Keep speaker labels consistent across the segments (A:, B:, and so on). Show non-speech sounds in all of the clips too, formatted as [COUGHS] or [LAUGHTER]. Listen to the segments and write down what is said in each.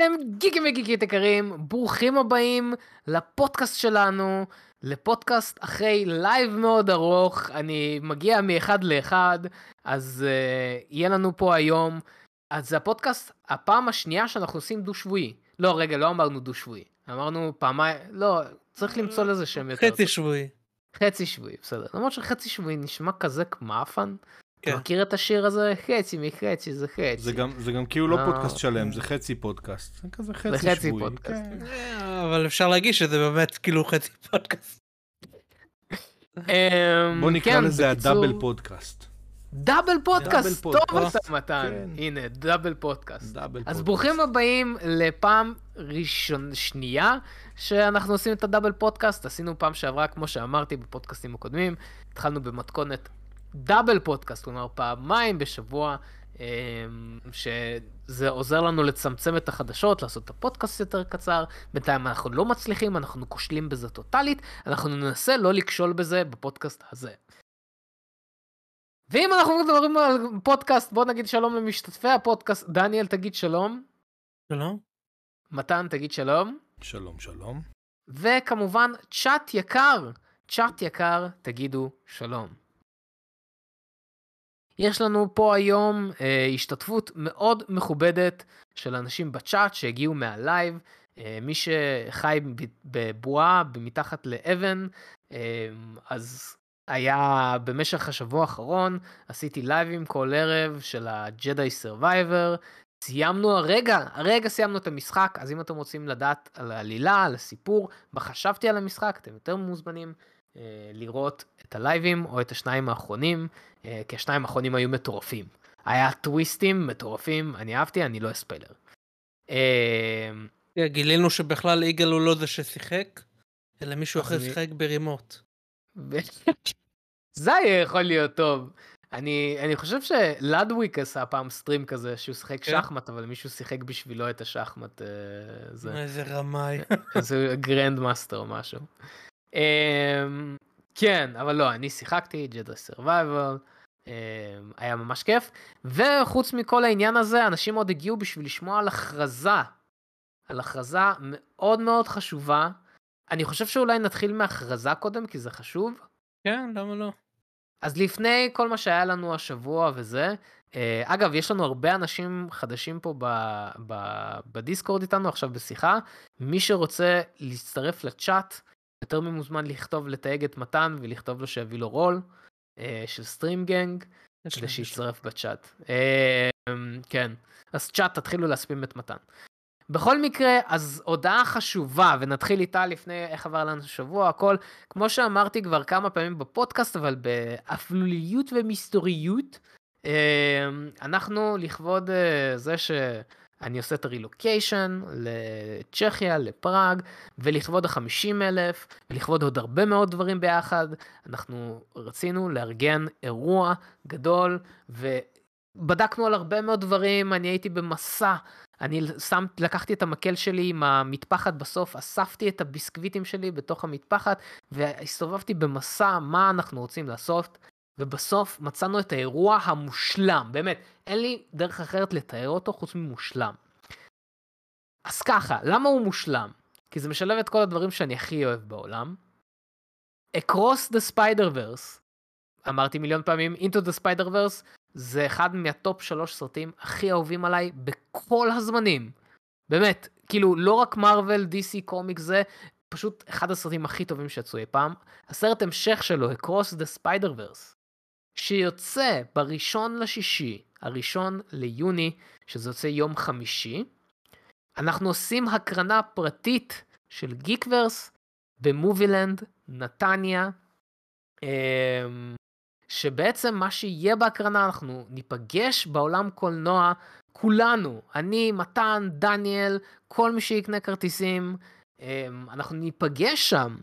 A: לכם גיקים וגיקיות יקרים, ברוכים הבאים לפודקאסט שלנו, לפודקאסט אחרי לייב מאוד ארוך, אני מגיע מאחד לאחד, אז אה, יהיה לנו פה היום, אז זה הפודקאסט, הפעם השנייה שאנחנו עושים דו שבועי. לא, רגע, לא אמרנו דו שבועי, אמרנו פעמיים, לא, צריך למצוא לזה שם יותר.
B: חצי שבועי.
A: חצי שבועי, בסדר. למרות שחצי שבועי נשמע כזה מאפן.
B: כן.
A: אתה מכיר את השיר הזה? חצי מחצי זה חצי.
C: זה גם, זה גם כאילו לא
A: אה,
C: פודקאסט שלם, זה חצי פודקאסט. זה כזה חצי
A: זה חצי
C: שבועי.
A: פודקאסט.
C: כן.
B: אה, אבל אפשר להגיד שזה באמת כאילו חצי פודקאסט.
A: אמ,
C: בוא נקרא
A: כן,
C: לזה
A: בקיצור,
C: ה double פודקאסט.
A: double פודקאסט, טוב אתה מתן,
C: כן.
A: הנה double פודקאסט.
C: double
A: אז
C: פודקאסט.
A: ברוכים הבאים לפעם ראשון, שנייה שאנחנו עושים את ה double פודקאסט, עשינו פעם שעברה כמו שאמרתי בפודקאסטים הקודמים, התחלנו במתכונת דאבל פודקאסט, כלומר פעמיים בשבוע, אמ, שזה עוזר לנו לצמצם את החדשות, לעשות את הפודקאסט יותר קצר, בינתיים אנחנו לא מצליחים, אנחנו כושלים בזה טוטאלית, אנחנו ננסה לא לכשול בזה בפודקאסט הזה. ואם אנחנו מדברים על פודקאסט, בוא נגיד שלום למשתתפי הפודקאסט. דניאל, תגיד שלום.
B: שלום?
A: מתן, תגיד שלום.
C: שלום, שלום.
A: וכמובן, צ'אט יקר. צ'אט יקר, תגידו שלום. יש לנו פה היום אה, השתתפות מאוד מכובדת של אנשים בצ'אט שהגיעו מהלייב. אה, מי שחי בבועה מתחת לאבן, אה, אז היה במשך השבוע האחרון, עשיתי לייבים כל ערב של ה Jedi Survivor. סיימנו הרגע, הרגע סיימנו את המשחק, אז אם אתם רוצים לדעת על העלילה, על הסיפור, מה חשבתי על המשחק, אתם יותר מוזמנים אה, לראות את הלייבים או את השניים האחרונים, כי השניים האחרונים היו מטורפים. היה טוויסטים מטורפים, אני אהבתי, אני לא אספיילר. אה,
B: כן, גילינו שבכלל יגאל הוא לא זה ששיחק, אלא מישהו אחר שיחק ברימוט. [LAUGHS]
A: זה היה יכול להיות טוב. אני, אני חושב שלדוויק עשה פעם סטרים כזה שהוא שיחק
B: כן?
A: שחמט אבל מישהו שיחק בשבילו את השחמט אה, זה
B: איזה רמאי. [LAUGHS]
A: איזה grandmaster או משהו. אמ, כן אבל לא אני שיחקתי Jedi Survivor היה ממש כיף וחוץ מכל העניין הזה אנשים עוד הגיעו בשביל לשמוע על הכרזה על הכרזה מאוד מאוד חשובה. אני חושב שאולי נתחיל מהכרזה קודם כי זה חשוב.
B: כן, למה לא?
A: אז לפני כל מה שהיה לנו השבוע וזה, אה, אגב, יש לנו הרבה אנשים חדשים פה ב, ב, בדיסקורד איתנו עכשיו בשיחה. מי שרוצה להצטרף לצ'אט, יותר ממוזמן לכתוב, לתייג את מתן ולכתוב לו שיביא לו רול אה, של סטרים גנג, כדי שיצטרף בצ'אט. אה, כן, אז צ'אט, תתחילו להספים את מתן. בכל מקרה, אז הודעה חשובה, ונתחיל איתה לפני איך עבר לנו שבוע, הכל, כמו שאמרתי כבר כמה פעמים בפודקאסט, אבל באפלוליות ומסתוריות, אה, אנחנו לכבוד אה, זה שאני עושה את הרילוקיישן לצ'כיה, לפראג, ולכבוד החמישים אלף, ולכבוד עוד הרבה מאוד דברים ביחד, אנחנו רצינו לארגן אירוע גדול, ובדקנו על הרבה מאוד דברים, אני הייתי במסע. אני שם, לקחתי את המקל שלי עם המטפחת בסוף, אספתי את הביסקוויטים שלי בתוך המטפחת, והסתובבתי במסע מה אנחנו רוצים לעשות, ובסוף מצאנו את האירוע המושלם, באמת, אין לי דרך אחרת לתאר אותו חוץ ממושלם. אז ככה, למה הוא מושלם? כי זה משלב את כל הדברים שאני הכי אוהב בעולם. Across the Spider-Verse, אמרתי מיליון פעמים, Into the Spider-Verse, זה אחד מהטופ שלוש סרטים הכי אהובים עליי בכל הזמנים. באמת, כאילו לא רק מרוויל, DC קומיק זה, פשוט אחד הסרטים הכי טובים שיצאו אי פעם. הסרט המשך שלו, Across the Spider-Verse, שיוצא בראשון לשישי, הראשון ליוני, שזה יוצא יום חמישי, אנחנו עושים הקרנה פרטית של גיקוורס במובילנד, נתניה. אמ, שבעצם מה שיהיה בהקרנה אנחנו ניפגש בעולם קולנוע כולנו אני מתן דניאל כל מי שיקנה כרטיסים אמ, אנחנו ניפגש שם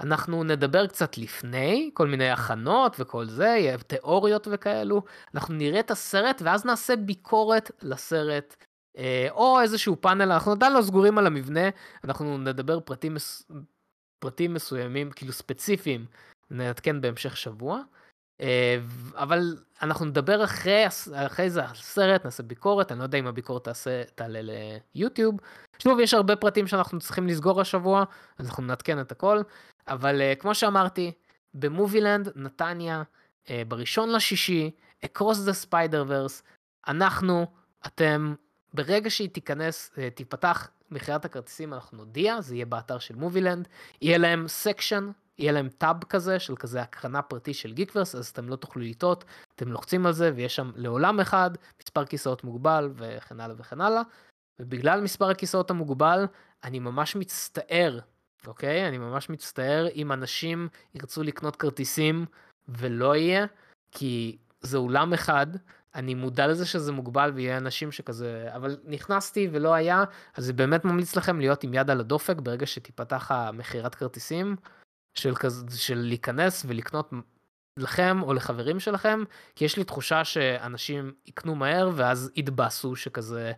A: אנחנו נדבר קצת לפני כל מיני הכנות וכל זה תיאוריות וכאלו אנחנו נראה את הסרט ואז נעשה ביקורת לסרט אה, או איזשהו פאנל אנחנו עדיין לא סגורים על המבנה אנחנו נדבר פרטים. פרטים מסוימים כאילו ספציפיים נעדכן בהמשך שבוע. אה, אבל אנחנו נדבר אחרי, אחרי זה על סרט, נעשה ביקורת, אני לא יודע אם הביקורת תעשה, תעלה ליוטיוב. שוב, יש הרבה פרטים שאנחנו צריכים לסגור השבוע, אז אנחנו נעדכן את הכל. אבל אה, כמו שאמרתי, במובילנד, נתניה, אה, בראשון לשישי, Across the Spider-Verse, אנחנו, אתם, ברגע שהיא תיכנס, אה, תיפתח מכירת הכרטיסים, אנחנו נודיע, זה יהיה באתר של מובילנד, יהיה להם section, יהיה להם tab כזה, של כזה הקרנה פרטי של Geekverse, אז אתם לא תוכלו לטעות, אתם לוחצים על זה, ויש שם אולם אחד, מספר כיסאות מוגבל, וכן הלאה וכן הלאה. ובגלל מספר הכיסאות המוגבל, אני ממש מצטער, אוקיי? אני ממש מצטער אם אנשים ירצו לקנות כרטיסים ולא יהיה, כי זה אולם אחד, אני מודע לזה שזה מוגבל ויהיה אנשים שכזה, אבל נכנסתי ולא היה, אז זה באמת ממליץ לכם להיות עם יד על הדופק ברגע שתיפתח המכירת כרטיסים, של, כזה, של להיכנס ולקנות לכם או לחברים שלכם, כי יש לי תחושה שאנשים יקנו מהר ואז יתבאסו שכזה,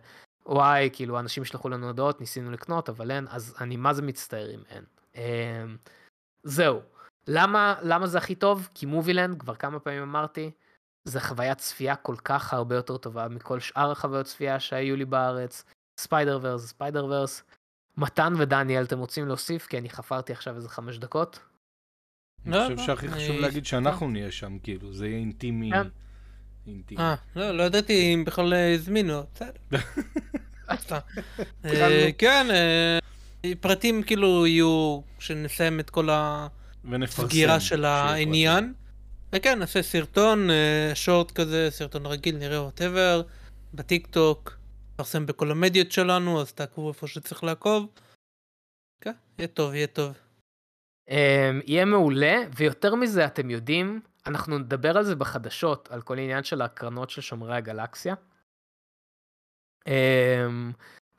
A: וואי, כאילו אנשים ישלחו לנו הודעות, ניסינו לקנות, אבל אין, אז אני מה זה מצטער אם אין. אמ, זהו. למה, למה זה הכי טוב? כי מובילנד, כבר כמה פעמים אמרתי, זה חוויית צפייה כל כך הרבה יותר טובה מכל שאר החוויות צפייה שהיו לי בארץ. Spider-Verse, Spider-Verse. מתן ודניאל, אתם רוצים להוסיף? כי אני חפרתי עכשיו איזה חמש דקות.
C: אני
B: לא,
C: חושב
B: לא,
C: שהכי
B: אני-
C: חשוב להגיד שאנחנו נהיה שם, כאילו, זה יהיה אינטימי. אינטימי.
B: אה, לא, לא ידעתי אם בכלל אה, הזמינו, בסדר. [LAUGHS] אה. כן, אה, פרטים כאילו יהיו, כשנסיים את כל. הסגירה של העניין. וכן, נעשה סרטון, אה, שורט כזה, סרטון רגיל, נראה ווטאבר, בטיק טוק, נפרסם בכל המדיות שלנו, אז תעקבו איפה שצריך לעקוב. כן, יהיה טוב, יהיה טוב.
A: אמ, יהיה מעולה, ויותר מזה, אתם יודעים, אנחנו נדבר על זה בחדשות, על כל העניין של הקרנות של שומרי הגלקסיה. אמ,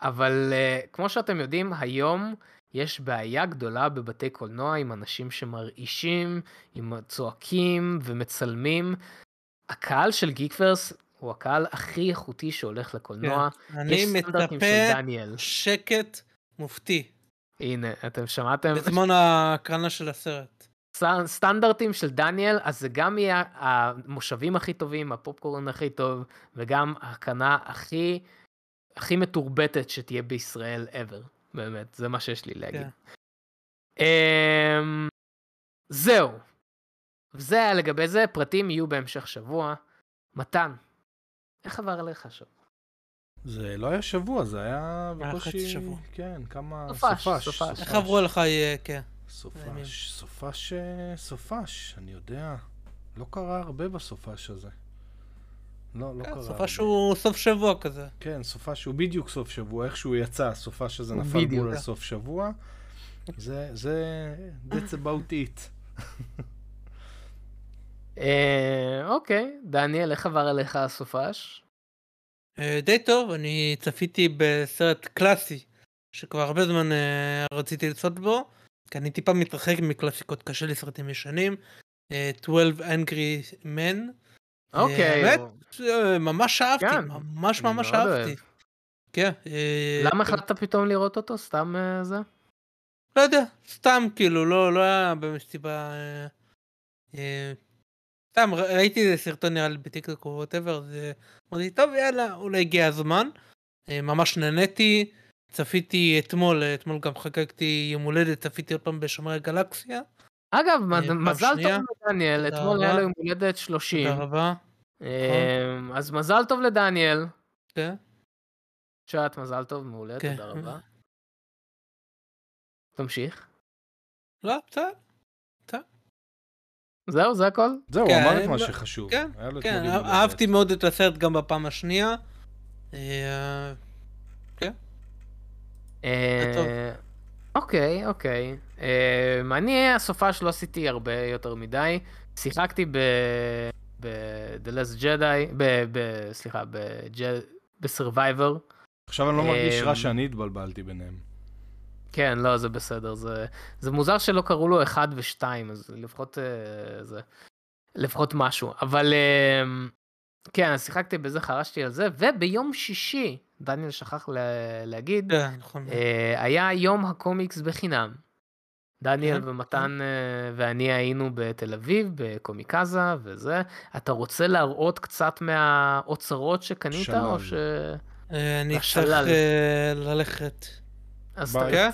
A: אבל אה, כמו שאתם יודעים, היום יש בעיה גדולה בבתי קולנוע עם אנשים שמרעישים, עם צועקים ומצלמים. הקהל של גיקוורס הוא הקהל הכי איכותי שהולך לקולנוע.
B: כן. אני
A: יש סטנדרטים של
B: מצפה. שקט מופתי
A: הנה, אתם שמעתם?
B: בזמן ההקרנה של הסרט.
A: סט- סטנדרטים של דניאל, אז זה גם יהיה המושבים הכי טובים, הפופקורן הכי טוב, וגם ההקרנה הכי, הכי מתורבתת שתהיה בישראל ever. באמת, זה מה שיש לי להגיד.
B: כן.
A: אמ, זהו. זה היה לגבי זה, פרטים יהיו בהמשך שבוע. מתן, איך עבר עליך השבוע?
C: זה לא היה שבוע, זה היה
B: היה
C: בקושי...
B: חצי שבוע.
C: כן, כמה...
A: סופש,
C: סופש.
B: איך עברו עליך, אה, כן.
C: סופש, סופש, סופש, אני יודע. לא קרה הרבה בסופש הזה. לא, לא
B: כן,
C: קרה.
B: סופה
C: הרבה.
B: שהוא סוף שבוע כזה.
C: כן, סופש הוא בדיוק סוף שבוע, איך שהוא יצא, הסופש הזה
A: הוא
C: נפל בול על
B: אה.
C: סוף שבוע. זה, זה, that's about it. [LAUGHS]
A: אה, אוקיי, דניאל, איך עבר עליך הסופש?
B: אה, די טוב, אני צפיתי בסרט קלאסי, שכבר הרבה זמן רציתי לצפות בו, כי אני טיפה מתרחק מקלאסיקות, קשה לי סרטים ישנים. אה, 12 Angry Men. אה,
A: אוקיי.
B: האמת, אה, ממש אהבתי,
A: כן,
B: ממש ממש אהבתי.
A: אוהב.
B: כן. אה,
A: למה החלטת פתאום לראות אותו? סתם אה, זה?
B: לא יודע, סתם כאילו, לא, לא היה באמת סיבה... אה, אה, סתם, ראיתי איזה סרטון נראה לי בטיקטוק או whatever, אז אה, אמרתי, טוב יאללה, אולי הגיע הזמן. אה, ממש נהניתי, צפיתי אתמול, אתמול גם חגגתי יום הולדת, צפיתי עוד פעם בשומרי הגלקסיה.
A: אגב,
B: אה,
A: מזל טוב. לדניאל, אתמול היה. לו יום הולדת 30.
B: תודה רבה.
A: אמ, אז מזל טוב לדניאל.
B: כן,
A: שעת מזל טוב, מעולה,
B: כן.
A: תודה רבה. תמשיך.
B: לא, בסדר.
A: זהו, זה הכל?
C: זהו,
B: כן,
C: הוא אמר את מה
B: לא-
C: שחשוב.
B: כן, כן. אהבתי מאוד את הסרט גם בפעם השנייה. אה.
A: אה, אוקיי, אוקיי. אמ, אני, הסופה שלא עשיתי הרבה יותר מדי. שיחקתי ב... ב-The Last Jedi, ב... ב- סליחה, ב-Survivor.
C: עכשיו אני לא מרגיש
A: אמ,
C: רע שאני התבלבלתי ביניהם.
A: כן, לא, זה בסדר. זה, זה מוזר שלא קראו לו 1 ו-2, אז לפחות אה, זה... לפחות משהו. אבל אה, כן, שיחקתי בזה, חרשתי על זה, וביום שישי, דניאל שכח לה, להגיד,
B: כן, נכון.
A: אה, היה יום הקומיקס בחינם. דניאל
B: כן.
A: ומתן אה, ואני היינו בתל אביב, בקומיקזה וזה. אתה רוצה להראות קצת מהאוצרות שקנית,
C: שלל.
A: או ש...
B: אה, אני. צריך אה, ללכת.
A: אז. אתה-
B: כן?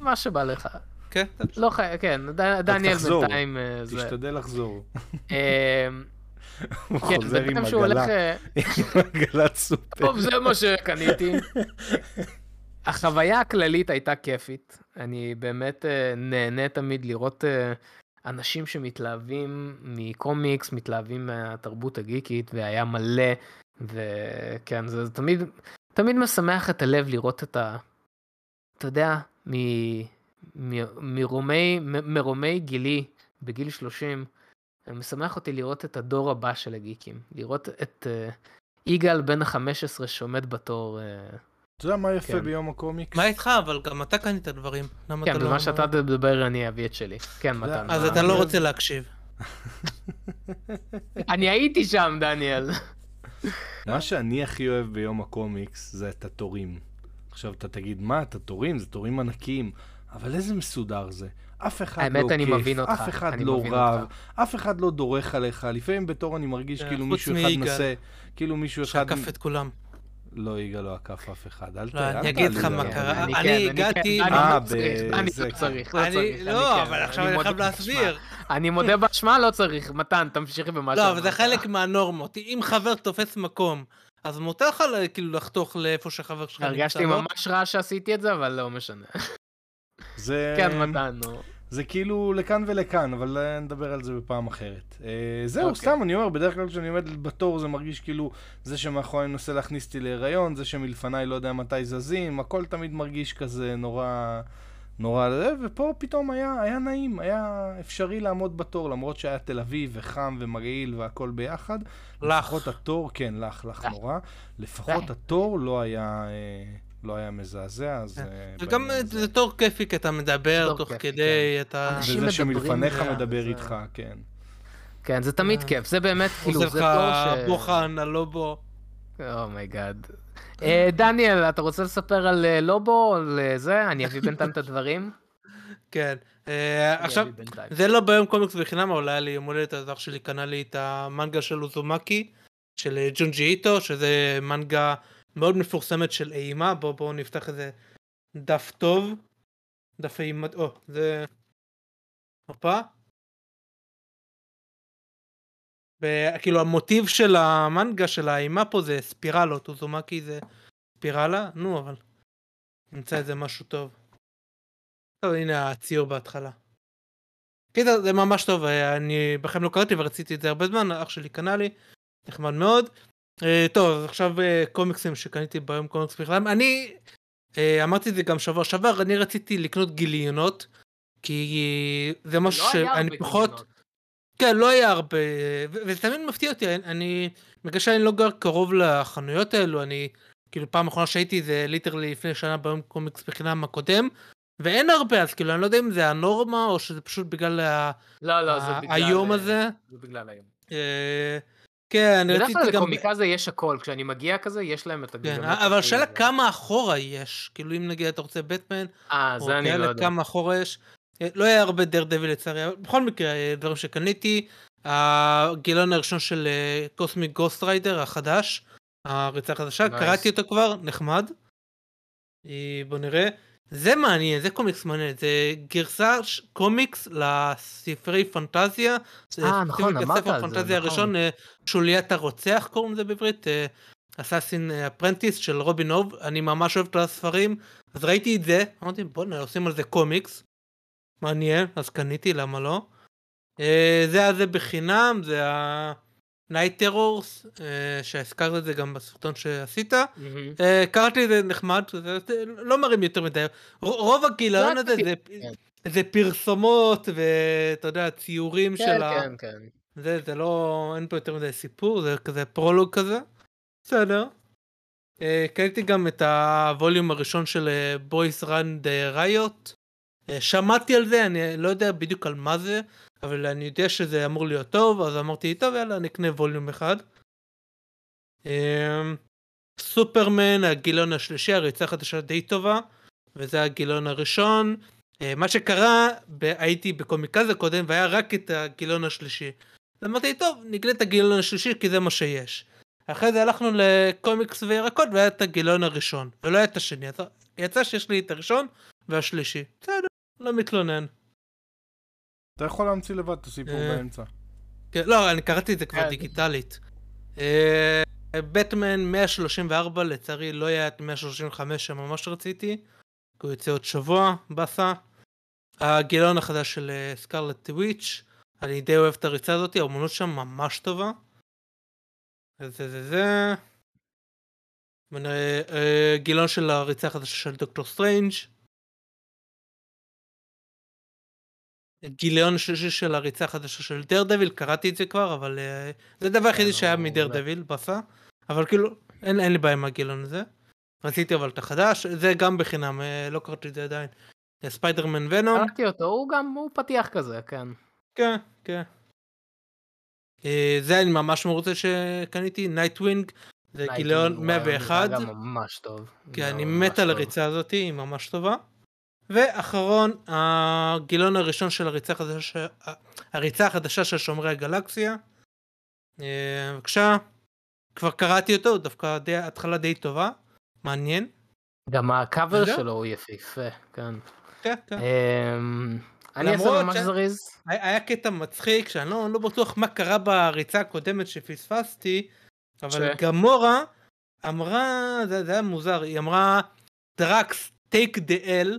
A: מה שבא לך.
B: כן?
A: לא חי... כן, ד- דניאל
C: תחזור.
A: בינתיים זה.
C: תשתדל לחזור. הוא
A: כן,
C: חוזר עם. עגלה,
A: אה, [LAUGHS]
C: עם עגלת סופר.
A: טוב, זה מה שקניתי. החוויה הכללית הייתה כיפית. אני באמת אה, נהנה תמיד לראות אה, אנשים שמתלהבים מקומיקס, מתלהבים מהתרבות הגיקית, והיה מלא, וכן, זה תמיד, תמיד משמח את הלב לראות את ה... אתה יודע, מ... מ... מרומי, מ- מרומי גילי, בגיל 30, משמח אותי לראות את הדור הבא של הגיקים. לראות את אה, יגאל בן ה-15 שעומד בתור. אה,
C: אתה יודע מה יפה
A: כן.
C: ביום הקומיקס?
B: מה איתך? אבל גם אתה קנית דברים. למה
A: כן,
B: לא...
A: במה שאתה תדבר אני אביא את שלי. כן, מתן.
B: אז
A: מה-
B: אתה לא רוצה להקשיב. [LAUGHS]
A: אני הייתי שם, דניאל.
C: מה שאני הכי אוהב ביום הקומיקס זה את התורים. עכשיו אתה תגיד, מה, את התורים? זה תורים ענקיים. אבל איזה מסודר זה. אף אחד
A: האמת,
C: לא
A: אני
C: כיף,
A: מבין אותך,
C: אף אחד לא רב,
A: אותך.
C: אף אחד לא דורך עליך. לפעמים בתור אני מרגיש
B: כן,
C: כאילו מישהו אחד. מנסה, כאילו מישהו אחד...
B: שעקף את כולם.
C: לא, יגאל לא עקף אף אחד. אל
B: לא,
C: אל
B: אני אגיד לך מה. קרה.
A: אני
B: אני
A: כן,
B: הגעתי-
A: כן,
C: אה,
A: לא צריך,
C: ב-
A: אני
C: זה
A: לא
C: כן.
A: צריך, לא
B: אני-
A: צריך.
B: לא,
A: כן,
B: אבל עכשיו אני חייב. להסביר.
A: אני מודה באשמה, לא צריך. מתן, תמשיכי במה
B: לא,
A: שאמרת.
B: אבל זה חלק מהנורמות. אם חבר תופס מקום, אז מותר לך כאילו לחתוך לאיפה שחבר שלך נמצא.
A: הרגשתי
B: לא?
A: ממש רע שעשיתי את זה, אבל לא משנה.
C: זה...
A: כן, מתן, נו.
C: זה כאילו לכאן ולכאן, אבל אה, נדבר על זה בפעם אחרת. אה, זהו,
A: אוקיי.
C: סתם, אני אומר, בדרך כלל כשאני עומד בתור זה מרגיש כאילו זה שמאחורי מנסה להכניס אותי להיריון, זה שמלפניי לא יודע מתי זזים, הכל תמיד מרגיש כזה נורא... נורא, זה, ופה פתאום היה, היה נעים, היה אפשרי לעמוד בתור, למרות שהיה תל אביב וחם ומגעיל והכל ביחד.
B: לך.
C: לפחות התור, כן, לך, לך
A: לך.
C: נורא. לפחות התור לא היה, אה, לא היה מזעזע, אז...
B: כן.
C: אה,
B: וגם
C: בעניין הזה.
B: זה תור כיפי כי אתה מדבר
A: תור
B: תוך כדי, אתה
A: אנשים
C: וזה שמלפניך מדבר איתך, כן.
A: כן, זה תמיד
B: אה.
A: כיף, זה באמת, כאילו,
B: עושה
A: זה
B: לך
A: תור ש...
B: בוחן, הלובו.
A: oh my god. אה, דניאל, אתה רוצה לספר על אה, לובו, על אה, זה? אני אביא בינתיים את הדברים. [LAUGHS]
B: כן. אה, עכשיו. זה לא ביום קומיקס בחינם, אבל היה לי יום הולדת, אז אח שלי קנה לי את המנגה של אוזומקי, של אה, ג'ונג'י איטו, שזה מנגה מאוד מפורסמת של אימה. בואו בואו נפתח איזה דף טוב. דף אימה, או, זה... הופה. ו- כאילו המוטיב של המנגה של האימה פה זה ספירלות, אוזומקי זה ספירלה, נו אבל נמצא איזה משהו טוב. טוב הנה הציור בהתחלה. קיצר זה ממש טוב, אה, אני בכם לא קראתי ורציתי את זה הרבה זמן, אח שלי קנה לי, נחמד מאוד. אה, טוב אז עכשיו אה, קומיקסים שקניתי ביום קומיקס בכלל, אני אה, אמרתי את זה גם שבוע שעבר, אני רציתי לקנות גיליונות, כי זה משהו
A: לא
B: שאני פחות...
A: גיליונות.
B: כן, לא היה הרבה, וזה תמיד מפתיע אותי, אני- בגלל שאני לא גר קרוב לחנויות האלו, אני, כאילו פעם אחרונה שהייתי זה ליטרלי לפני שנה ביום קומיקס בחינם הקודם, ואין הרבה, אז כאילו אני לא יודע אם זה הנורמה, או שזה פשוט בגלל
A: לא, לא, זה
B: ה-
A: בגלל...
B: היום הזה.
A: זה בגלל היום.
B: אה, כן, אני
A: בדרך
B: רציתי
A: כלל
B: גם...
A: לקומיקזה יש הכל, כשאני מגיע כזה, יש להם את
B: כן,
A: הגיליונות.
B: אבל
A: הכי
B: השאלה
A: זה.
B: כמה אחורה יש, כאילו אם נגיד אתה רוצה בטמן,
A: אה, זה אני לא יודע.
B: כמה אחורה יש. אה, לא היה הרבה דר דביל לצערי, אבל בכל מקרה, אה, דברים שקניתי, הגיליון הראשון של קוסמיק גוסט ריידר החדש, הריצה החדשה. קראתי אותו כבר, נחמד. אה, בוא נראה. זה מעניין, זה קומיקס מעניין, זה גרסה ש- קומיקס לספרי פנטזיה.
A: אה, נכון, אמרת על זה, נכון.
B: הראשון, אה, שוליית הרוצח קוראים לזה בעברית, אסאסין אפרנטיס של רובין הוב, אני ממש אוהב את הספרים, אז ראיתי את זה, אמרתי בוא'נה עושים על זה קומיקס, מעניין, אז קניתי, למה לא? אה, זה היה זה בחינם, זה ה-Night Terrors, אה, שהזכרת את זה גם בסרטון שעשית. אה, קראתי את זה נחמד, לא מראים יותר מדי. רוב הגיליון הזה זה, פרסומות ואתה יודע, ציורים
A: כן,
B: של ה...
A: כן, כן.
B: זה, זה לא, אין פה יותר מדי סיפור, זה כזה פרולוג כזה. בסדר. אה, קניתי גם את הווליום הראשון של בויס ראנד ריוט. שמעתי על זה, אני לא יודע בדיוק על מה זה, אבל אני יודע שזה אמור להיות טוב, אז אמרתי, טוב יאללה, אני אקנה ווליום אחד. אה, סופרמן, הגיליון השלישי, הריצה החדשה די טובה, וזה הגיליון הראשון. אה, מה שקרה, הייתי בקומיקזה קודם והיה רק את הגיליון השלישי. אז אמרתי, טוב, נגלה את הגיליון השלישי כי זה מה שיש. אחרי זה הלכנו לקומיקס וירקות והיה את הגיליון הראשון, ולא היה את השני. יצא שיש לי את הראשון והשלישי. בסדר, לא מתלונן.
C: אתה יכול להמציא לבד את הסיפור
B: אה.
C: באמצע.
B: כן, לא, אני קראתי את זה כבר
A: כן.
B: דיגיטלית. אה, בטמן 134, לצערי לא היה את 135 שממש רציתי. כי הוא יוצא עוד שבוע, באסה. הגיליון החדש של אה, Scarlet Witch, אני די אוהב את הריצה הזאת, האומנות שם ממש טובה. זה זה זה. אה, גיליון של הריצה החדשה של Doctor Strange. גיליון שלישי של הריצה החדשה של Daredevil, קראתי את זה כבר, אבל אה, זה הדבר היחידי
A: כן,
B: שהיה
A: הוא מ
B: Daredevil, באסה. אבל כאילו, אין, אין לי בעיה עם הגיליון הזה. רציתי אבל את החדש, זה גם בחינם, אה, לא קראתי את זה עדיין. זה ספיידרמן Venom.
A: קראתי אותו, הוא גם, הוא פתיח כזה, כן.
B: כן, כן. אה, זה אני ממש מרוצה שקניתי, Nightwing, זה גיליון
A: הוא
B: 101.
A: גם ממש טוב. לא,
B: אני מת על. הריצה הזאת, היא ממש טובה. ואחרון, הגיליון הראשון של הריצה החדשה, הריצה החדשה של שומרי הגלקסיה. אה, בבקשה, כבר קראתי אותו, הוא דווקא די, התחלה די טובה, מעניין.
A: גם הקאבר. שלו הוא יפהפה, כן.
B: כן, כן.
A: אמ, אני אעשה ממש
B: ש-
A: זריז.
B: היה קטע מצחיק שאני לא, לא בטוח מה קרה בריצה הקודמת שפספסתי, אבל
A: ש?
B: גמורה אמרה, זה, זה היה מוזר, היא אמרה דרקס take the L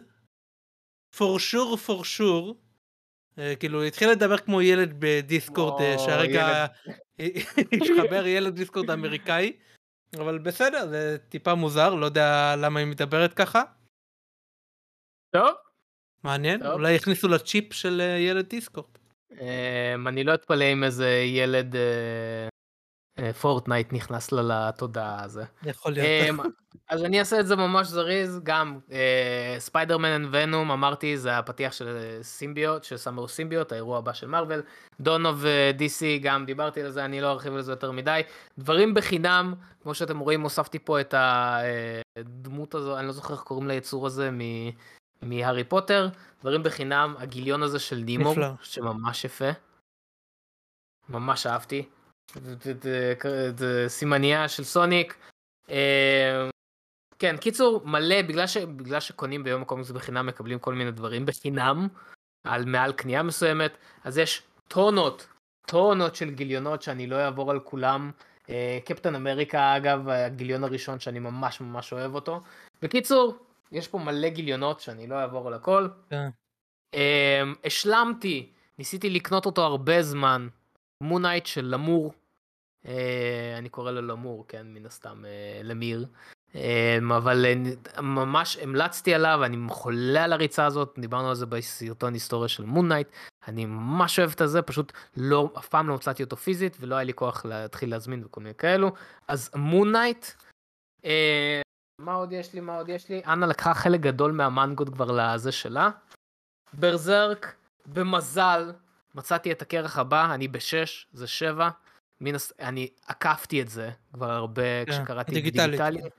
B: for sure for sure. אה, כאילו היא התחילה לדבר כמו ילד בדיסקורד אה, שהרגע [LAUGHS] התחבר ילד דיסקורד אמריקאי אבל בסדר זה טיפה מוזר לא יודע למה היא מדברת ככה
A: טוב.
B: מעניין
A: טוב.
B: אולי הכניסו לה צ'יפ של אה, ילד דיסקורד.
A: אמ, אני לא אתפלא אם איזה ילד פורטנייט נכנס לה לתודעה הזה.
B: יכול להיות.
A: אמ, אז אני אעשה את זה ממש זריז, גם אה, ספיידרמן and Venom, אמרתי, זה הפתיח של אה, Symbiote, של Summer Symbiote, האירוע הבא של מארוול. דונו ו-DC, גם דיברתי על זה, אני לא ארחיב על זה יותר מדי. דברים בחינם, כמו שאתם רואים, הוספתי פה את הדמות הזו, אני לא זוכר איך קוראים ליצור הזה, מ- מהארי פוטר. דברים בחינם, הגיליון הזה של נימו. שממש יפה. ממש אהבתי. סימניה של סוניק. אה, כן, קיצור, מלא, בגלל, ש, בגלל שקונים ביום הקומיקס בחינם, מקבלים כל מיני דברים בחינם, על מעל קנייה מסוימת, אז יש טונות, טונות של גיליונות שאני לא אעבור על כולם. אה, קפטן אמריקה, אגב, הגיליון הראשון שאני ממש ממש אוהב אותו. בקיצור, יש פה מלא גיליונות שאני לא אעבור על הכל.
B: כן.
A: אה, השלמתי, ניסיתי לקנות אותו הרבה זמן, מונייט של למור. אה, אני קורא לו למור, כן, מן הסתם אה, למיר. אה, אבל ממש המלצתי עליו, אני חולה על הריצה הזאת, דיברנו על זה בסרטון היסטוריה של מונייט. אני ממש אוהב את הזה, פשוט לא, אף פעם לא מצאתי אותו פיזית, ולא היה לי כוח להתחיל להזמין וכל מיני כאלו. אז מונייט, אה, מה עוד יש לי, מה עוד יש לי? אנה לקחה חלק גדול מהמנגות כבר לזה שלה. ברזרק, במזל, מצאתי את הכרך הבא, אני בשש, זה שבע. הס... אני עקפתי את זה כבר הרבה
B: כן,
A: כשקראתי
B: דיגיטלית,
A: דיגיטלי.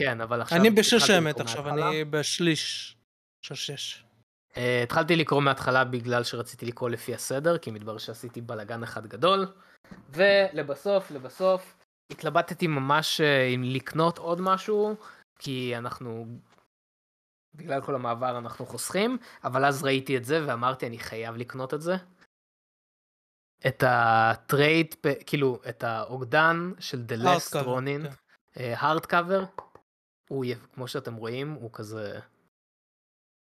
B: כן.
A: אבל עכשיו...
B: אני בשש
A: לקרוא
B: עכשיו,
A: מההתחלה.
B: אני בשליש של שש.
A: Uh, התחלתי לקרוא מההתחלה בגלל שרציתי לקרוא לפי הסדר, כי מתברר שעשיתי בלאגן אחד גדול. ולבסוף, לבסוף, התלבטתי ממש uh, אם לקנות עוד משהו, כי אנחנו, בגלל כל המעבר אנחנו חוסכים, אבל אז ראיתי את זה ואמרתי אני חייב לקנות את זה. את הטרייד, כאילו, את האוגדן של The Last Ronin,
B: כן.
A: הארד קאבר, הוא, כמו שאתם רואים, הוא כזה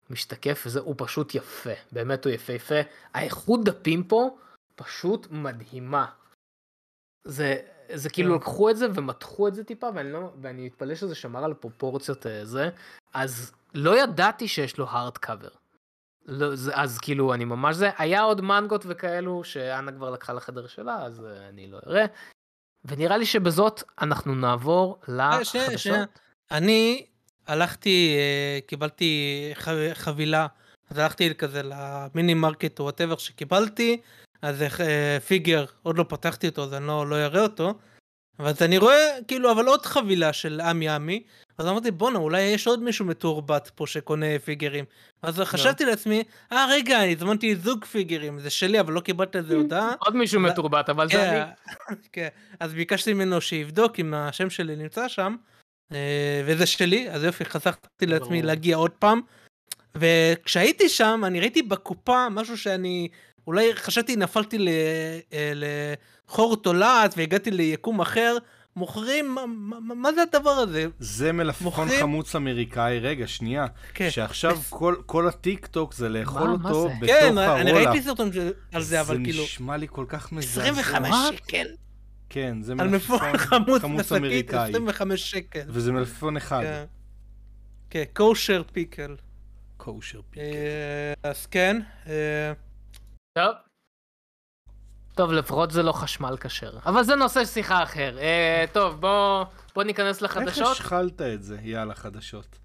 A: משתקף, וזה, הוא פשוט יפה, באמת הוא יפהפה. האיכות דפים פה פשוט מדהימה. זה, זה כאילו
B: כן.
A: לקחו את זה ומתחו את זה טיפה, ואני, לא, ואני מתפלא שזה שמר על פרופורציות אה, זה, אז לא ידעתי שיש לו הארד קאבר. לא, אז כאילו אני ממש זה, היה עוד מנגות וכאלו שאנה כבר לקחה לחדר שלה, אז אה, אני לא אראה. ונראה לי שבזאת אנחנו נעבור
B: אה,
A: לחדשות.
B: אני הלכתי, אה, קיבלתי חבילה, אז הלכתי כזה למיני מרקט או whatever שקיבלתי, אז figure, עוד לא פתחתי אותו, אז אני לא, לא אראה אותו, ואז אני רואה, כאילו, אבל עוד חבילה של AmiAmi, אז אמרתי, בואנה, אולי יש עוד מישהו מתורבת פה שקונה פיגרים. אז חשבתי לעצמי, אה, רגע, הזמנתי זוג פיגרים, זה שלי, אבל לא קיבלת איזה [LAUGHS] הודעה.
A: עוד מישהו מתורבת, אבל זה
B: כן,
A: אני. [LAUGHS]
B: כן, אז ביקשתי ממנו שיבדוק אם השם שלי נמצא שם, אה, וזה שלי, אז יופי, חסכתי לעצמי. להגיע עוד פעם. וכשהייתי שם, אני ראיתי בקופה משהו שאני, אולי חשבתי נפלתי ל- לחור תולעת והגעתי ליקום אחר, מוכרים, מה- מה מה זה הדבר הזה?
C: זה מלפפון
B: מוכרים-
C: חמוץ אמריקאי, רגע, שנייה.
B: כן.
C: שעכשיו [LAUGHS] כל- כל הטיק טוק זה לאכול
A: מה- מה
C: אותו
A: זה?
C: בתוך
B: כן,
C: הרולה.
B: אני ראיתי סרטון על זה, אבל כאילו,
C: זה נשמע לי כל כך מזעזע.
B: 25
A: What?
B: שקל
C: כן, זה
B: מלפפון חמוץ
C: חמוץ אמריקאי.
B: 25 שקל.
C: וזה מלפפון אחד.
B: כן. כן, קושר פיקל.
C: קושר.
B: אה, אז כן, אה,
A: טוב. טוב, לפחות זה לא חשמל כשר. אבל זה נושא שיחה אחר. אה, טוב, בוא בוא ניכנס
C: איך
A: לחדשות.
C: השחלת את זה? יאללה, חדשות.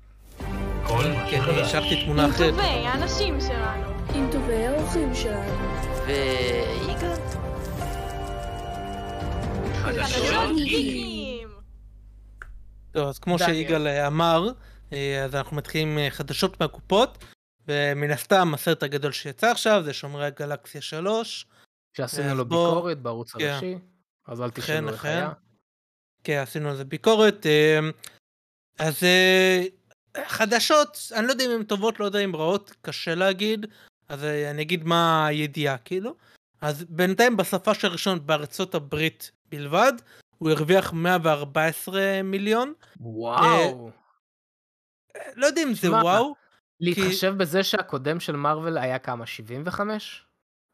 B: כן, השארתי תמונה
D: עם
B: אחרת.
D: טובי האנשים שלנו.
E: עם טובי האורחים שלנו.
F: ויגאל?
D: חדשות גיקים.
B: טוב, אז כמו. שיגאל אמר, אה, אז אנחנו מתחילים אה, חדשות מהקופות, ומן הסתם הסרט הגדול שיצא עכשיו זה שומרי הגלקסיה 3.
A: שעשינו
B: אז
A: לו ביקורת בערוץ
B: כן.
A: הראשי. אז אל תשאלו איך
B: אכן.
A: היה.
B: כן, עשינו על זה ביקורת. אה, אז אה, חדשות, אני לא יודע אם הן טובות, לא יודע אם רעות, קשה להגיד, אז אה, אני אגיד מה הידיעה, כאילו. אז בינתיים בשפה של ראשון בארצות הברית בלבד, הוא הרוויח 114 מיליון.
A: וואו.
B: לא יודע אם זה וואו,
A: להתחשב בזה שהקודם של מארוול היה כמה? 75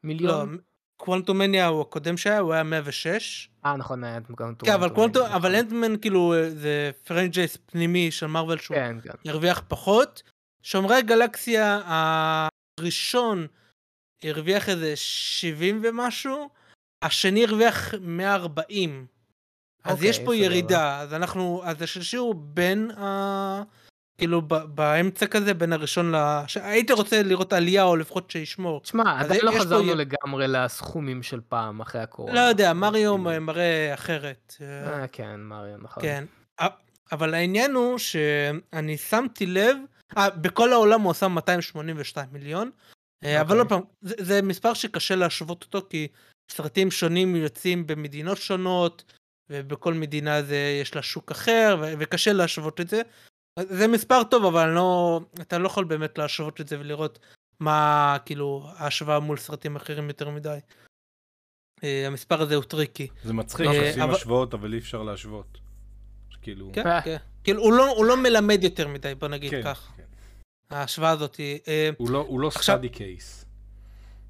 B: לא,
A: מיליון?
B: קוונטומניה הוא הקודם שהיה, הוא היה 106.
A: אה, נכון, היה גם
B: כן, אבל קוונטום,
A: נכון.
B: אבל אנטמן כאילו זה franchise פנימי של מארוול שהוא
A: כן, כן.
B: הרוויח פחות. שומרי הגלקסיה הראשון הרוויח איזה 70 ומשהו, השני הרוויח 140. אז
A: אוקיי,
B: יש פה. ירידה, אז אנחנו, אז השלישי הוא בין ה... כאילו באמצע כזה, בין הראשון ל... הייתי רוצה לראות עלייה או לפחות שישמור.
A: תשמע, עדיין לא
B: פה
A: חזרנו
B: י-
A: לגמרי לסכומים של פעם, אחרי הקורונה.
B: לא יודע, מריו. מראה אחרת.
A: אה, כן, מריו, נכון.
B: כן. א- אבל העניין הוא שאני שמתי לב, אה, בכל העולם הוא עשה 282 מיליון, אה, אבל
A: אוקיי.
B: עוד פעם, זה, זה מספר שקשה להשוות אותו, כי סרטים שונים יוצאים במדינות שונות, ובכל מדינה זה יש לה שוק אחר, ו- וקשה להשוות את זה. זה מספר טוב, אבל לא, אתה לא יכול באמת להשוות את זה ולראות מה, כאילו, ההשוואה מול סרטים אחרים יותר מדי. אה, המספר הזה הוא טריקי.
C: זה מצחיק,
B: אה,
C: עושים השוואות, אבל אי אפשר להשוות. כאילו...
B: כן. כן. כאילו, הוא לא, הוא לא מלמד יותר מדי, בוא נגיד
C: כן,
B: כך.
C: כן.
B: ההשוואה הזאת היא... אה,
C: הוא לא- הוא לא
B: עכשיו-
C: study case.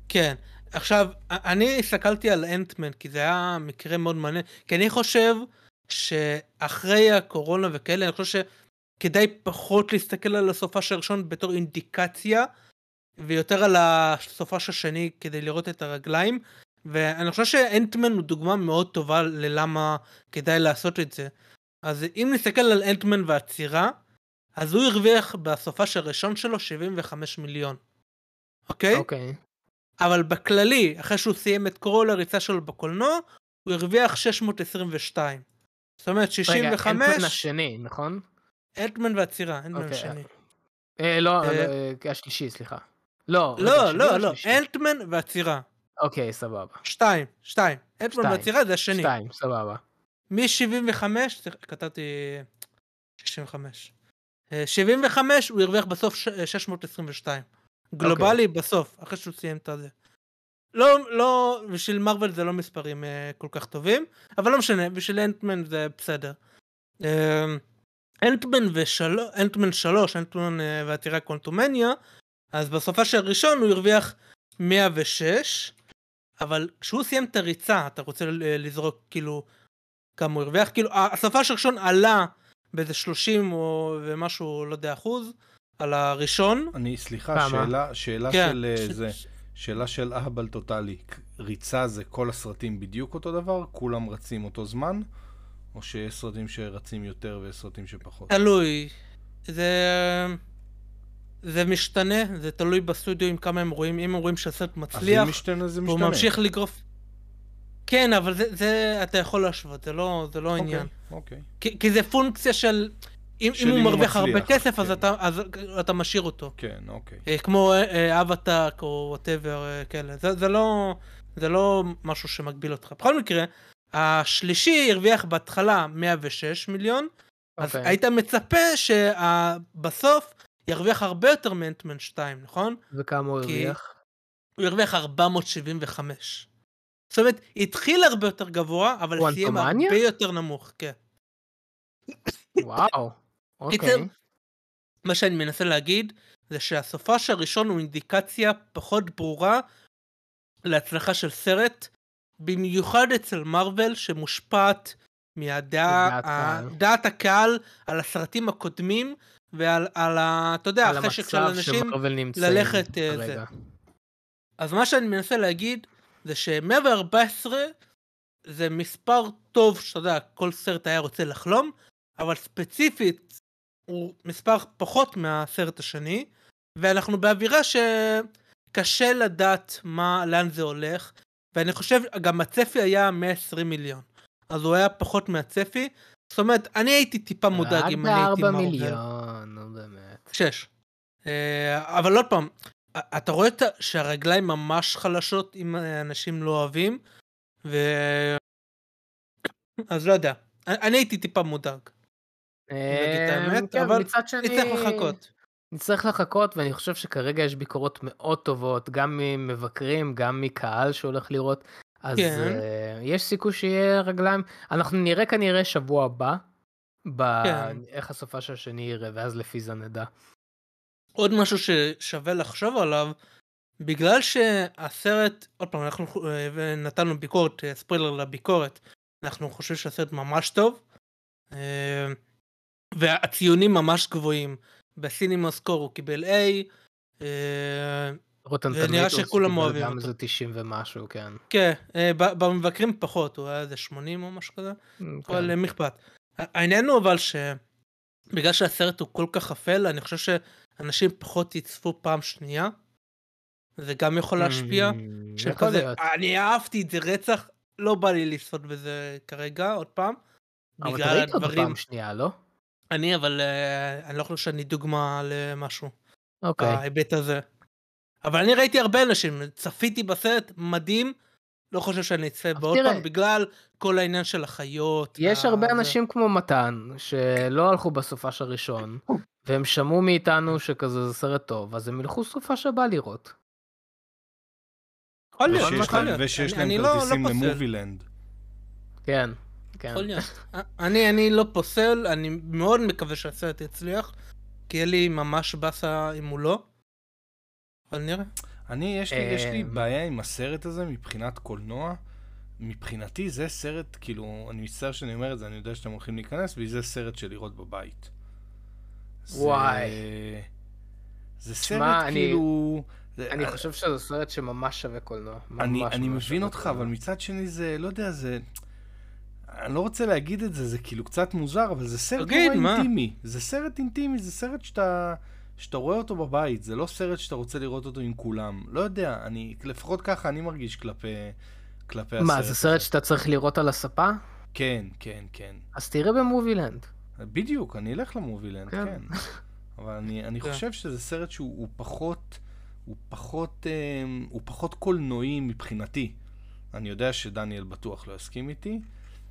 B: כן. עכשיו, אני הסתכלתי על אנטמן, כי זה היה מקרה מאוד מעניין, כי אני חושב שאחרי הקורונה וכאלה, אני חושב שכדאי פחות להסתכל על הסופה של הראשון בתור אינדיקציה, ויותר על הסופה של השני כדי לראות את הרגליים, ואני חושב שאנטמן הוא דוגמה מאוד טובה ללמה כדאי לעשות את זה. אז אם נסתכל על אנטמן והצירה, אז הוא הרוויח בסופה של הראשון שלו 75 מיליון. אוקיי?
A: אוקיי.
B: אבל בכללי, אחרי שהוא סיים את כל הריצה שלו בקולנוע, הוא הרוויח 622. זאת אומרת,
A: רגע,
B: 65,
A: אנטמן השני, נכון?
B: אנטמן והצירה,
A: אוקיי.
B: השני.
A: אה, לא,
B: אה,
A: אה, השלישי, סליחה. לא,
B: לא, לא, לא? אנטמן והצירה.
A: אוקיי, סבבה.
B: שתיים, שתיים.
A: שתיים.
B: והצירה זה השני.
A: שתיים, סבבה.
B: מ-75, כתבתי 65. אה, 75 הוא הרוויח בסוף ש- 622. גלובלי בסוף, אחרי שהוא סיים את הזה. לא, לא, בשביל מרוויל זה לא מספרים אה, כל כך טובים, אבל לא משנה, בשביל אנטמן זה בסדר. אה, אנטמן ושלוש, אנטמן 3, אנטמן אה, והעתירה קוונטומניה, אז בסופה של הראשון הוא הרוויח 106, אבל כשהוא סיים את הריצה, אתה רוצה ל- לזרוק כאילו כמה הוא הרוויח, כאילו הסופה של הראשון עלה באיזה 30 או ומשהו, לא יודע, אחוז, על הראשון.
C: אני, סליחה,
A: כמה?
C: שאלה, שאלה
B: כן.
C: של אה,
B: ש-
C: זה, שאלה של אהבל טוטאלי. ריצה זה כל הסרטים בדיוק אותו דבר? כולם רצים אותו זמן? או שיש סרטים שרצים יותר ויש סרטים שפחות?
B: תלוי. זה... זה משתנה, זה תלוי בסטודיו עם כמה הם רואים, אם הם רואים שהסרט
C: אז אם
B: מצליח,
C: משתנה זה משתנה.
B: ממשיך לגרוף... כן, אבל זה, זה אתה יכול להשוות, זה לא, זה לא
C: אוקיי,
B: עניין.
C: אוקיי.
B: כי, כי זה פונקציה של... אם, אם הוא
C: הוא
B: מרוויח הרבה
C: מצליח,
B: כסף, אז
C: כן.
B: אתה, אז אתה משאיר אותו.
C: כן, אוקיי.
B: אה, כמו אבטאק או whatever כאלה. זה, זה, לא, זה לא משהו שמגביל אותך. בכל מקרה, השלישי הרוויח בהתחלה 106 מיליון, אז
A: אוקיי.
B: היית מצפה שבסוף ירוויח הרבה יותר מאנטמן 2, נכון?
A: וכמה הוא הרוויח?
B: הוא הרוויח 475. זאת אומרת, התחיל הרבה יותר גבוה, אבל סיים? הרבה יותר נמוך, כן.
A: וואו. אוקיי.
B: מה שאני מנסה להגיד, זה שהסופש הראשון הוא אינדיקציה פחות ברורה להצלחה של סרט, במיוחד אצל מארוול שמושפעת מהדעה, דעת הקהל על הסרטים הקודמים ועל על ה... אתה יודע, החשק של אנשים. ללכת, אה,
A: כרגע.
B: אז מה שאני מנסה להגיד זה ש-114 זה מספר טוב שאתה יודע, כל סרט היה רוצה לחלום, אבל ספציפית הוא מספר פחות מהסרט השני, ואנחנו באווירה שקשה לדעת מה, לאן זה הולך, ואני חושב, גם הצפי היה 120 מיליון, אז הוא היה פחות מהצפי, זאת אומרת, אני הייתי טיפה מודאג
A: רק
B: אם אני הייתי
A: בארבע
B: מארוול.
A: מיליון, נו באמת.
B: שש. אה, אבל עוד פעם, אתה רואה את שהרגליים ממש חלשות אם אנשים לא אוהבים, ו... אז לא יודע. אני הייתי טיפה מודאג. להגיד את
A: אמ,
B: האמת,
A: כן,
B: אבל. נצטרך לחכות.
A: נצטרך לחכות, ואני חושב שכרגע יש ביקורות מאוד טובות, גם ממבקרים, גם מקהל שהולך לראות. אז
B: כן.
A: אה, יש סיכוי שיהיה רגליים. אנחנו נראה כנראה שבוע הבא, ב-
B: כן.
A: איך הסופה של השני יראה, ואז לפי זה נדע.
B: עוד משהו ששווה לחשוב עליו, בגלל שהסרט, עוד פעם, אנחנו אה, נתנו ביקורת, אה, ספוילר לביקורת, אנחנו חושבים שהסרט ממש טוב, והציונים ממש גבוהים. בסינימה סקור הוא קיבל A, אה, ונראה שכולם אוהבים
A: גם
B: אותו.
A: איזה 90 ומשהו, כן.
B: כן, אה, במבקרים פחות, הוא היה איזה 80 או משהו כזה,
A: כן.
B: אבל אה, מי אכפת. ה- העניין הוא אבל שבגלל שהסרט הוא כל כך אפל, אני חושב שאנשים פחות יצפו פעם שנייה. זה גם יכול להשפיע.
A: Mm, יכול להיות.
B: אני אהבתי את זה רצח, לא בא לי לצפות בזה כרגע, עוד פעם.
A: אבל אתה ראית אותו
B: הדברים,
A: פעם שנייה, לא?
B: אני אבל אה, אני לא חושב שאני דוגמה למשהו
A: אוקיי.
B: בהיבט הזה. אבל אני ראיתי הרבה אנשים, צפיתי בסרט, מדהים, לא חושב שאני אצפה בעוד
A: תראה.
B: פעם, בגלל כל העניין של החיות.
A: יש
B: וה-
A: הרבה
B: זה.
A: אנשים כמו מתן, שלא הלכו בסופש הראשון, והם שמעו מאיתנו שכזה זה סרט טוב, אז הם ילכו סופש הבא לראות.
B: יכול להיות, יכול להיות.
C: ושיש
B: אני-
C: להם
B: לא- לא
C: כרטיסים. למובילנד.
A: כן, כן.
B: יכול להיות. אני, אני לא פוסל, אני מאוד מקווה שהסרט יצליח, כי יהיה לי ממש באסה אם הוא לא. אבל נראה.
C: אני, יש לי, יש לי
A: אמ.
C: בעיה עם הסרט הזה מבחינת קולנוע. מבחינתי זה סרט, כאילו, אני מצטער שאני אומר את זה, אני יודע שאתם הולכים להיכנס, וזה סרט של לראות בבית. זה-
A: וואי.
C: זה סרט
A: אני-
C: כאילו... זה-
A: אני חושב שזה סרט שממש שווה קולנוע.
C: אני,
A: ממש
C: אני
A: ממש
C: מבין
A: שווה
C: אותך,
A: קולנוע.
C: אבל מצד שני זה, לא יודע, זה... אני לא רוצה להגיד את זה, זה כאילו קצת מוזר, אבל זה סרט
B: תגיד,
C: נורא
B: מה?
C: אינטימי. זה סרט אינטימי, זה סרט שאתה, שאתה רואה אותו בבית, זה לא סרט שאתה רוצה לראות אותו עם כולם. לא יודע, אני, לפחות ככה אני מרגיש כלפי, כלפי הסרט.
A: מה, זה סרט שאתה צריך לראות על הספה?
C: כן, כן, כן.
A: אז תראה במובילנד.
C: בדיוק, אני אלך למובילנד,
A: כן.
C: כן. אבל אני, אני
B: כן.
C: חושב שזה סרט שהוא הוא פחות, הוא פחות, אה, הוא פחות קולנועי מבחינתי. אני יודע שדניאל בטוח לא יסכים איתי.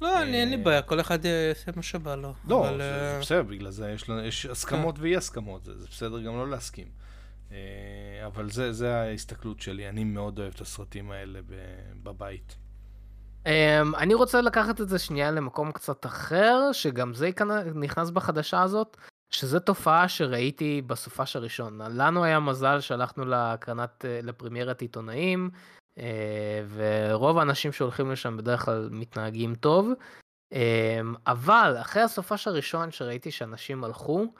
B: לא, אני אין לי
C: אה,
B: בעיה, כל אחד יעשה מה שבא לו.
C: לא,
B: אבל,
C: זה,
B: אה,
C: בסדר, בגלל זה יש, הסכמות ואי הסכמות, זה, בסדר גם לא להסכים. אה, אבל זה, זה ההסתכלות שלי, אני מאוד אוהב את הסרטים האלה ב- בבית.
A: Um, אני רוצה לקחת את זה שנייה למקום קצת אחר, שגם זה נכנס בחדשה הזאת, שזה תופעה שראיתי בסופש הראשון. לנו היה מזל שהלכנו להקרנת, אה, לפרמיירת עיתונאים, אה, ורוב האנשים שהולכים לשם בדרך כלל מתנהגים טוב, אה, אבל אחרי הסופש הראשון שראיתי שאנשים הלכו,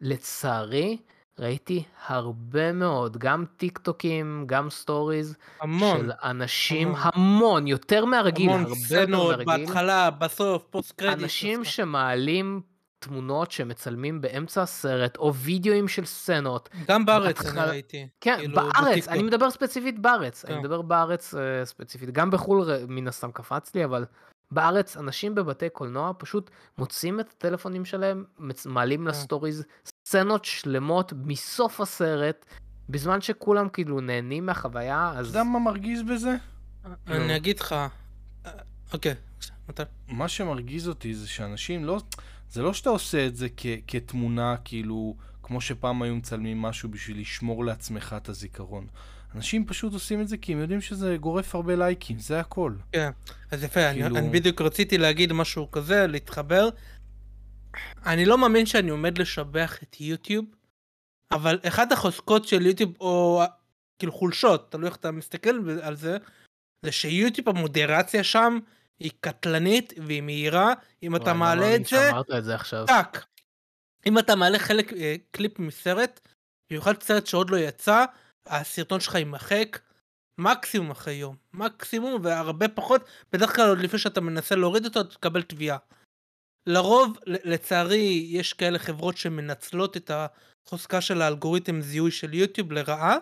A: לצערי, ראיתי הרבה מאוד, גם טיק טוקים, גם stories,
B: המון.
A: של אנשים,
B: המון.
A: המון, יותר מהרגיל,
B: המון
A: הרבה יותר
B: סצנות,
A: מהרגיל.
B: בהתחלה, בסוף, post credit.
A: אנשים שמעלים תמונות שמצלמים באמצע הסרט, או וידאוים של סצנות.
B: גם בארץ אני
A: בהתחלה-
B: ראיתי.
A: כן,
B: כאילו,
A: בארץ,
B: בטיקטוק.
A: אני מדבר ספציפית בארץ. אני
B: כן.
A: מדבר בארץ אה, ספציפית. גם בחו"ל ר- מן הסתם קפץ לי, אבל בארץ אנשים בבתי קולנוע פשוט מוצאים את הטלפונים שלהם, מצ- מעלים
B: כן.
A: לסטוריז סצנות שלמות מסוף הסרט, בזמן שכולם כאילו נהנים מהחוויה,
C: אתה
A: אז...
C: יודע מה מרגיז בזה?
B: אני אגיד לך... אה, אוקיי, מתי?
C: מה שמרגיז אותי זה שאנשים לא... זה לא שאתה עושה את זה כ- כתמונה, כאילו, כמו שפעם היו מצלמים משהו בשביל לשמור לעצמך את הזיכרון. אנשים פשוט עושים את זה כי הם יודעים שזה גורף הרבה לייקים, זה הכל.
B: אז יפה, אני,
C: כאילו-
B: אני בדיוק רציתי להגיד משהו כזה, להתחבר. אני לא מאמין שאני עומד לשבח את יוטיוב, אבל אחד החוזקות של יוטיוב, או כאילו חולשות, תלוי איך אתה מסתכל על זה, זה שיוטיוב המודרציה שם היא קטלנית והיא מהירה, אם אתה מעלה את זה. טאק. אם אתה מעלה חלק, אה, קליפ מסרט, במיוחד סרט שעוד לא יצא, הסרטון שלך יימחק מקסימום אחרי יום. מקסימום והרבה פחות, בדרך כלל עוד לפני שאתה מנסה להוריד אותו, אתה תקבל תביעה. לרוב, לצערי, יש כאלה חברות שמנצלות את החוזקה של האלגוריתם זיהוי של יוטיוב לרעה,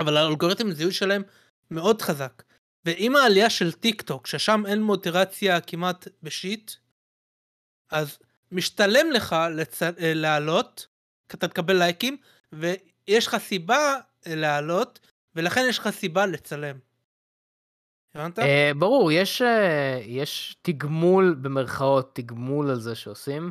B: אבל האלגוריתם זיהוי שלהם מאוד חזק. ועם העלייה של טיק טוק, ששם אין מוטירציה כמעט בשיט, אז משתלם לך לצ... אה, לעלות, כי אתה תקבל לייקים, ויש לך סיבה אה, לעלות, ולכן יש לך סיבה לצלם. הבנת?
A: אה, ברור, יש, אה, יש תגמול, במרכאות, תגמול על זה שעושים.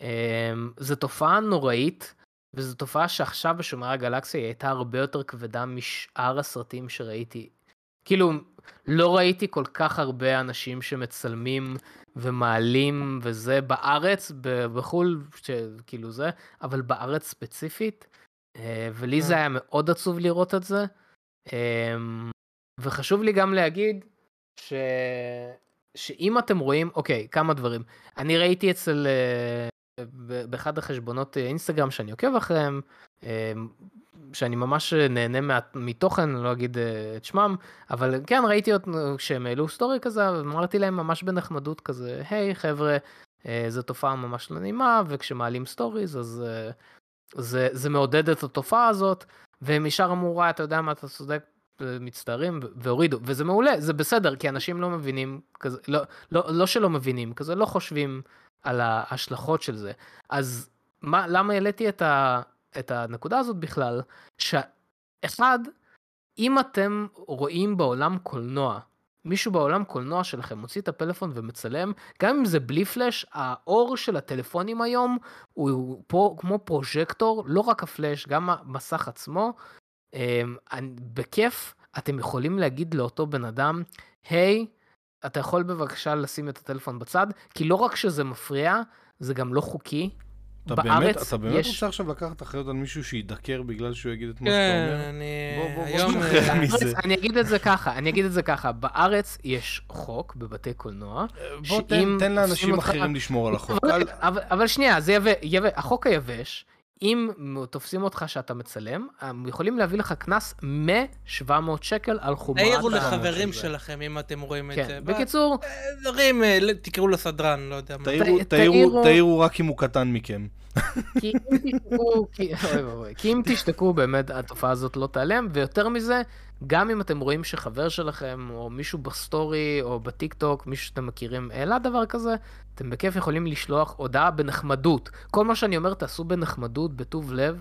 A: אה, זו תופעה נוראית, וזו תופעה שעכשיו בשומרי הגלקסיה היא הייתה הרבה יותר כבדה משאר הסרטים שראיתי. כאילו, לא ראיתי כל כך הרבה אנשים שמצלמים ומעלים וזה בארץ, בחו"ל, כאילו זה, אבל בארץ ספציפית, אה, ולי זה
B: אה.
A: היה מאוד עצוב לראות את זה. אה, וחשוב לי גם להגיד ש... שאם אתם רואים, אוקיי, כמה דברים. אני ראיתי אצל, אה, באחד החשבונות אה, אינסטגרם שאני עוקב אחריהם, אה, שאני ממש נהנה מה, מתוכן, לא אגיד אה, את שמם, אבל כן, ראיתי עוד כשהם העלו סטורי כזה, ואמרתי להם ממש בנחמדות כזה, היי חבר'ה, אה, זו תופעה ממש לא נעימה, וכשמעלים stories אז זה, זה מעודד את התופעה הזאת, והם ישר אמרו, וואי, אתה יודע מה, אתה צודק, מצטערים, והורידו, וזה מעולה, זה בסדר, כי אנשים לא מבינים, כזה, לא, לא, לא שלא מבינים, כזה לא חושבים על ההשלכות של זה. אז מה, למה העליתי את, ה, את הנקודה הזאת בכלל? שאחד, אם אתם רואים בעולם קולנוע, מישהו בעולם קולנוע שלכם מוציא את הפלאפון ומצלם, גם אם זה בלי פלאש, האור של הטלפונים היום הוא פה כמו פרוז'קטור, לא רק הפלאש, גם המסך עצמו. אני- בכיף אתם יכולים להגיד לאותו בן אדם, היי, אתה יכול בבקשה לשים את הטלפון בצד, כי לא רק שזה מפריע, זה גם לא חוקי.
C: אתה
A: בארץ
C: באמת, אתה באמת
A: יש-
C: רוצה עכשיו לקחת אחריות על מישהו שידקר בגלל שהוא יגיד את מה שאתה
B: כן,
C: אומר?
B: אני...
C: בוא- בוא- בוא
B: היום... אה. [LAUGHS]
A: בארץ, אני אגיד את זה ככה, אני אגיד את זה ככה, בארץ יש חוק בבתי קולנוע,
C: בוא תן,
A: שאם
C: תן
A: תופסים
C: לאנשים אחרים לשמור על החוק.
A: אבל, אבל, אבל שנייה, זה יבש, יבש, החוק היבש, אם תופסים אותך שאתה מצלם, הם יכולים להביא לך קנס מ-700 שקל על חומרת
B: העירו לחברים. שלכם אם אתם רואים את
A: כן,
B: זה.
A: בקיצור,
B: דברים, אה, תקראו לסדרן, לא יודע מה.
C: תעירו-
A: ת-
C: תעירו-
A: תעירו-
C: תעירו רק אם הוא קטן מכם.
A: כי אם תשתקו, כי- אוי ואבוי, כי אם תשתקו באמת התופעה הזאת לא תיעלם, ויותר מזה, גם אם אתם רואים שחבר שלכם, או מישהו ב story, או בטיק טוק, מישהו שאתם מכירים, העלה דבר כזה, אתם בכיף יכולים לשלוח הודעה בנחמדות. כל מה שאני אומר, תעשו בנחמדות, בטוב לב,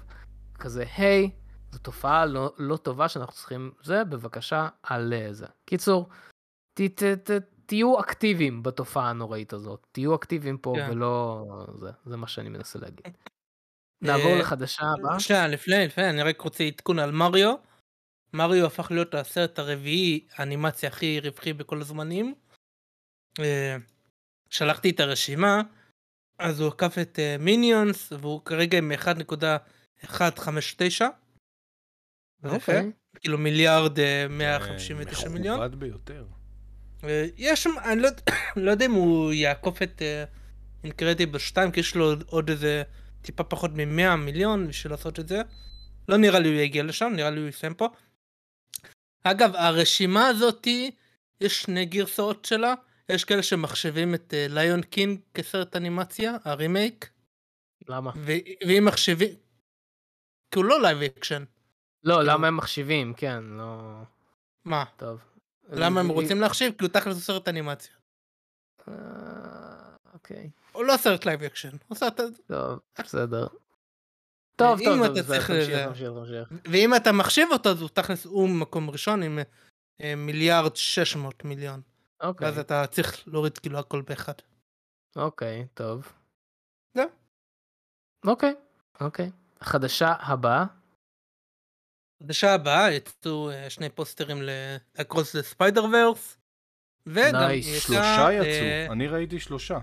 A: כזה, היי, זו תופעה לא, לא טובה שאנחנו צריכים, זה, בבקשה, על אה, זה. קיצור, ת, ת, ת, תהיו אקטיביים בתופעה הנוראית הזאת. תהיו אקטיביים פה,
B: כן.
A: ולא... זה, זה מה שאני מנסה להגיד. נעבור
B: אה,
A: לחדשה הבאה.
B: לפני, לפני, אני רק רוצה עדכון על מריו. מריו הפך להיות הסרט הרביעי, האנימציה הכי רווחי בכל הזמנים. אה, שלחתי את הרשימה, אז הוא עקף את מיניונס, והוא כרגע עם 1.159.
A: אוקיי.
B: כאילו מיליארד אה, 159
C: אה,
B: מיליון.
C: מכובד ביותר.
B: אה, יש שם, אני לא, [COUGHS] לא יודע אם הוא יעקוף את Incredibles 2, כי יש לו עוד איזה טיפה פחות מ-100 מיליון בשביל לעשות את זה. לא נראה לי הוא יגיע לשם, נראה לי הוא יסיים פה. אגב, הרשימה הזאתי, יש שני גרסאות שלה. יש כאלה שמחשבים את Lion King כסרט אנימציה, הרימייק,
A: למה?
B: ואם מחשבים... כי הוא לא live action.
A: לא,
B: כאילו-
A: למה הם מחשיבים? כן, לא...
B: מה?
A: טוב.
B: למה הם רוצים להחשיב? כי הוא תכל'ס הוא סרט אנימציה.
A: אה, אוקיי,
B: הוא לא סרט live action, הוא סרט...
A: טוב, בסדר. טוב, טוב,
B: אתה
A: טוב,
B: צריך
A: תמשיך,
B: לזה-
A: תמשיך, תמשיך.
B: ואם אתה מחשיב אותו, אז הוא תכל'ס הוא מקום ראשון עם אה, מיליארד 600 מיליון.
A: אוקיי,
B: ואז אתה צריך להוריד כאילו הכל באחד.
A: אוקיי, טוב.
B: זהו.
A: אוקיי, אוקיי. החדשה הבאה,
B: חדשה הבאה יצאו אה, שני פוסטרים ל-Across the Spider-Verse. וגם. יצא...
C: שלושה
B: אה,
C: יצאו, אני ראיתי שלושה.